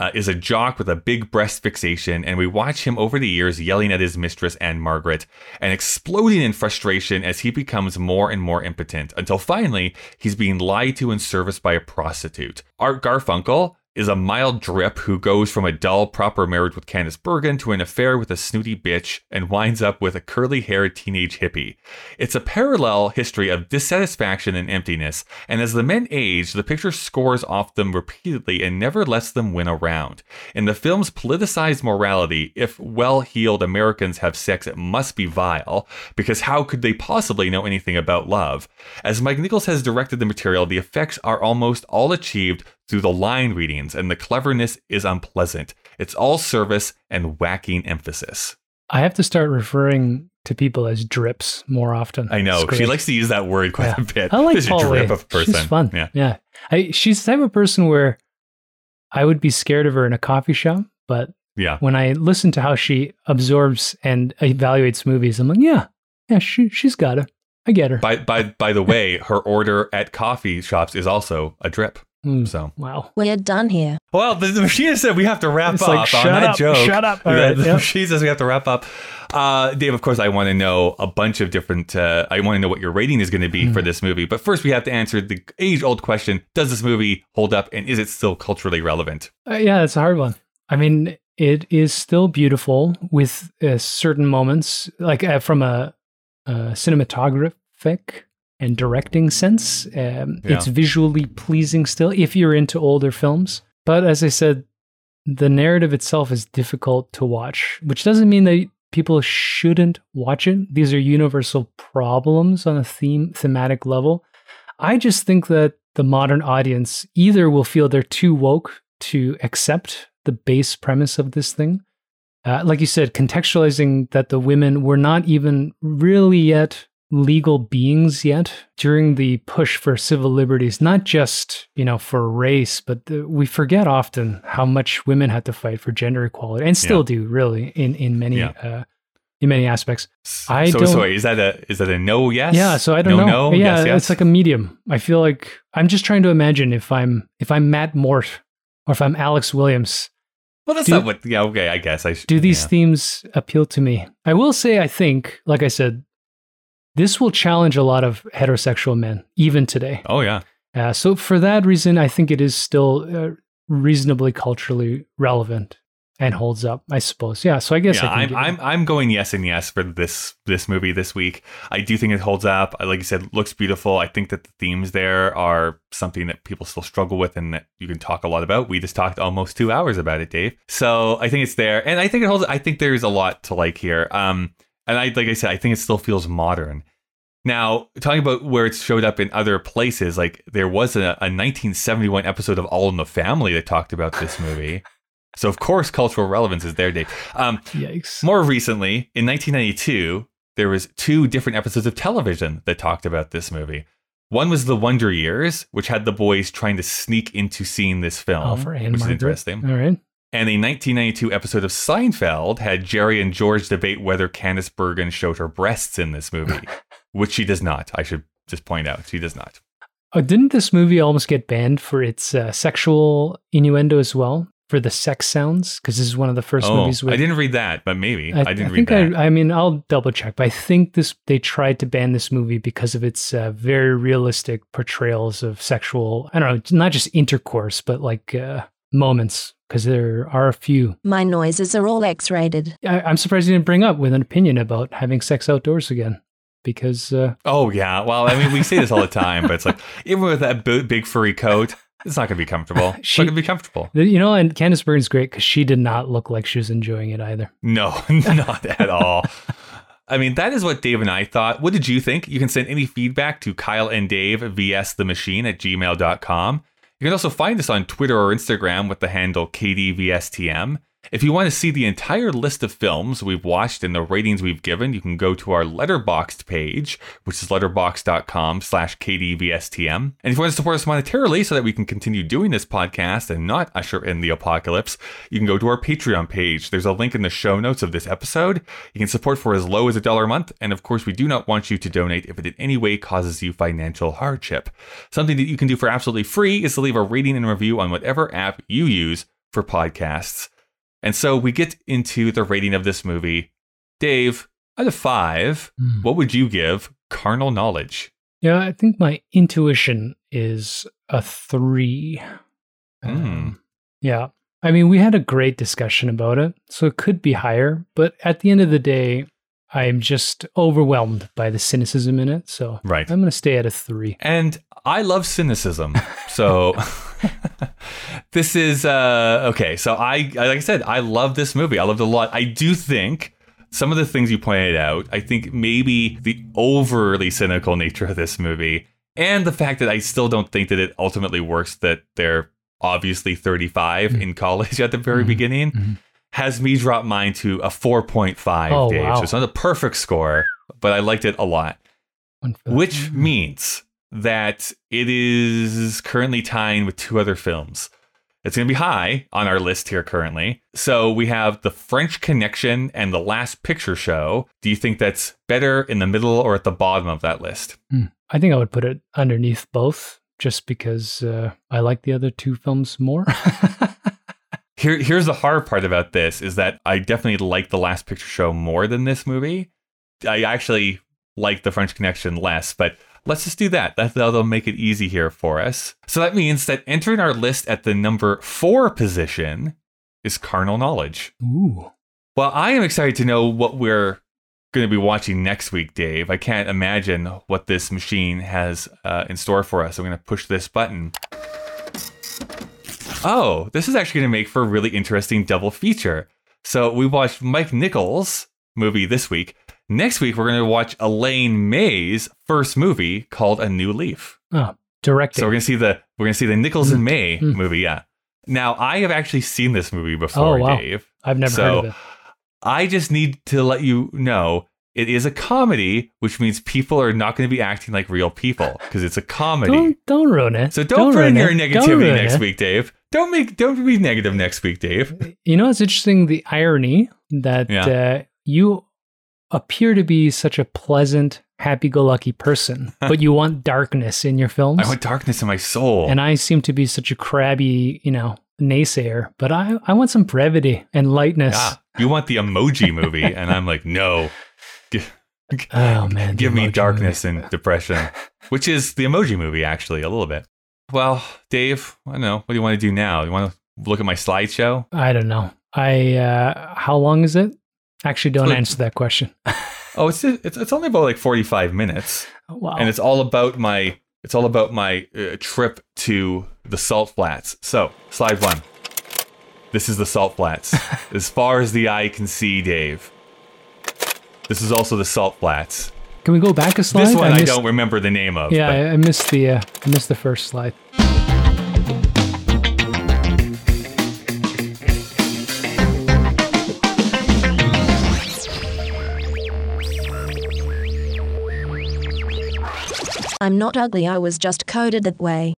uh, is a jock with a big breast fixation, and we watch him over the years yelling at his mistress Ann-Margret and exploding in frustration as he becomes more and more impotent until finally he's being lied to and serviced by a prostitute. Art Garfunkel is a mild drip who goes from a dull, proper marriage with Candice Bergen to an affair with a snooty bitch and winds up with a curly haired teenage hippie. It's a parallel history of dissatisfaction and emptiness, and as the men age, the picture scores off them repeatedly and never lets them win a round. In the film's politicized morality, if well heeled Americans have sex, it must be vile, because how could they possibly know anything about love? As Mike Nichols has directed the material, the effects are almost all achieved through the line readings, and the cleverness is unpleasant. It's all service and whacking emphasis. I have to start referring to people as drips more often. I know she likes to use that word quite Yeah. a bit. I like She's a Paul drip of person. She's fun. Yeah. yeah. I, she's the type of person where I would be scared of her in a coffee shop, but Yeah. when I listen to how she absorbs and evaluates movies, I'm like, yeah, yeah, she she's got it. I get her. By by by the way, her order at coffee shops is also a drip. Mm, So wow. We're done here. well, the, the machine said we have to wrap It's up like, on shut that up, joke. shut up. All The- right, the yep. machine says we have to wrap up. Uh, Dave, of course, I want to know a bunch of different. Uh, I want to know what your rating is going to be Hmm. for this movie. But first, we have to answer the age-old question: Does this movie hold up, and is it still culturally relevant? Uh, yeah, it's a hard one. I mean, it is still beautiful with uh, certain moments, like uh, from a, a cinematographic and directing sense. Um, Yeah. It's visually pleasing still if you're into older films. But as I said, the narrative itself is difficult to watch, which doesn't mean that people shouldn't watch it. These are universal problems on a theme thematic level. I just think that the modern audience either will feel they're too woke to accept the base premise of this thing. Uh, like you said, contextualizing that the women were not even really yet legal beings yet during the push for civil liberties, not just, you know, for race, but the, we forget often how much women had to fight for gender equality and still Yeah. do really in, in many, Yeah. uh, in many aspects. I so, don't- so is that a is that a no yes? Yeah, so I don't no, know. No, yeah, yes, yes? it's like a medium. I feel like I'm just trying to imagine if I'm if I'm Matt Mort or if I'm Alex Williams. well, that's do- not what. Yeah, okay, I guess I sh- Do these yeah. themes appeal to me? I will say, I think, like I said, this will challenge a lot of heterosexual men even today. Oh yeah, Uh, so for that reason, I think it is still uh, reasonably culturally relevant and holds up. I suppose. Yeah. So I guess yeah. I can I'm I'm I'm going yes and yes for this this movie this week. I do think it holds up. Like you said, looks beautiful. I think that the themes there are something that people still struggle with and that you can talk a lot about. We just talked almost two hours about it, Dave. So I think it's there, and I think it holds. I think there's a lot to like here. Um, and I like I said, I think it still feels modern. Now, talking about where it's showed up in other places, like there was a, a 1971 episode of All in the Family that talked about this movie. *laughs* so, of course, cultural relevance is there, Dave. Um, Yikes. more recently, in 1992, there was two different episodes of television that talked about this movie. One was The Wonder Years, which had the boys trying to sneak into seeing this film, Oh, which is interesting. All right. And a 1992 episode of Seinfeld had Jerry and George debate whether Candice Bergen showed her breasts in this movie, *laughs* which she does not. I should just point out, she does not. Oh, didn't this movie almost get banned for its uh, sexual innuendo as well? For the sex sounds? Because this is one of the first oh, movies with. I didn't read that, but maybe I, didn't read think that. I, I mean, I'll double check, but I think this they tried to ban this movie because of its uh, very realistic portrayals of sexual. I don't know, not just intercourse, but like uh, moments. Because there are a few. My noises are all X rated. I, I'm surprised you didn't bring up with an opinion about having sex outdoors again. Because uh, Oh yeah. Well, I mean, we say this all the *laughs* time, but it's like even with that bo- big furry coat, it's not going to be comfortable. *laughs* It's She- not going to be comfortable. you know, and Candice Bergen's great because she did not look like she was enjoying it either. No, *laughs* not at all. I mean, that is what Dave and I thought. What did you think? You can send any feedback to Kyle and Dave vs the machine at gmail.com. You can also find us on Twitter or Instagram with the handle KDVSTM. If you want to see the entire list of films we've watched and the ratings we've given, you can go to our Letterboxd page, which is letterboxd.com slash KDVSTM. And if you want to support us monetarily so that we can continue doing this podcast and not usher in the apocalypse, you can go to our Patreon page. There's a link in the show notes of this episode. You can support for as low as a dollar a month. And of course, we do not want you to donate if it in any way causes you financial hardship. Something that you can do for absolutely free is to leave a rating and review on whatever app you use for podcasts. And so we get into the rating of this movie. Dave, out of five, Hmm. what would you give carnal knowledge? Yeah, I think my intuition is a three. Hmm. Um, yeah. I mean, we had a great discussion about it, so it could be higher, but at the end of the day, I'm just overwhelmed by the cynicism in it. So Right. I'm going to stay at a three. And I love cynicism. So *laughs* this is uh okay. So I like I said, I love this movie. I loved it a lot. I do think some of the things you pointed out, I think maybe the overly cynical nature of this movie and the fact that I still don't think that it ultimately works that they're obviously 35 in college at the very Mhm. beginning Mhm. Has me drop mine to a 4.5 Oh, Dave. wow. So it's not a perfect score, but I liked it a lot One for that. which means that it is currently tying with two other films. It's going to be high on our list here currently. So we have The French Connection and The Last Picture Show. Do you think that's better in the middle or at the bottom of that list? Hmm. I think I would put it underneath both just because uh, I like the other two films more. *laughs* Here, here's the hard part about this is that I definitely like The Last Picture Show more than this movie. I actually like The French Connection less, but let's just do that. That- That'll make it easy here for us. So that means that entering our list at the number four position is Carnal Knowledge. Ooh. Well, I am excited to know what we're going to be watching next week, Dave. I can't imagine what this machine has uh, in store for us. I'm going to push this button. Oh, this is actually going to make for a really interesting double feature. So we watched Mike Nichols' movie this week. Next week, we're going to watch Elaine May's first movie called A New Leaf. Oh, directing. So we're going to see the we're going to see the Nichols and Mm. May Mm. movie. Yeah. Now I have actually seen this movie before, Oh, wow. Dave. I've never so- heard of it. I just need to let you know it is a comedy, which means people are not going to be acting like real people because it's a comedy. Don't don't ruin it. so don't, ruin bring your it. Don't negativity next it. week, Dave. Don't make don't be negative next week, Dave. You know, it's interesting the irony that Yeah. uh, you appear to be such a pleasant, happy-go-lucky person, *laughs* but you want darkness in your films. I want darkness in my soul. and I seem to be such a crabby, you know, naysayer. But I I want some brevity and lightness. Ah, you want the emoji movie, and I'm like, no. Oh man, Give me darkness movie. and depression, which is the emoji movie, actually, a little bit. Well, Dave, I don't know. What do you want to do now? You want to look at my slideshow? I don't know. I uh how long is it? Actually, don't answer that question. *laughs* Oh, it's it's, it's only about like 45 minutes. wow. and it's all about my it's all about my uh, trip to the salt flats so slide one this is the salt flats *laughs* as far as the eye can see dave this is also the salt flats Can we go back a slide? this one i, missed- don't remember the name of Yeah, but- I, I missed the uh, I missed the first slide. I'm not ugly, I was just coded that way.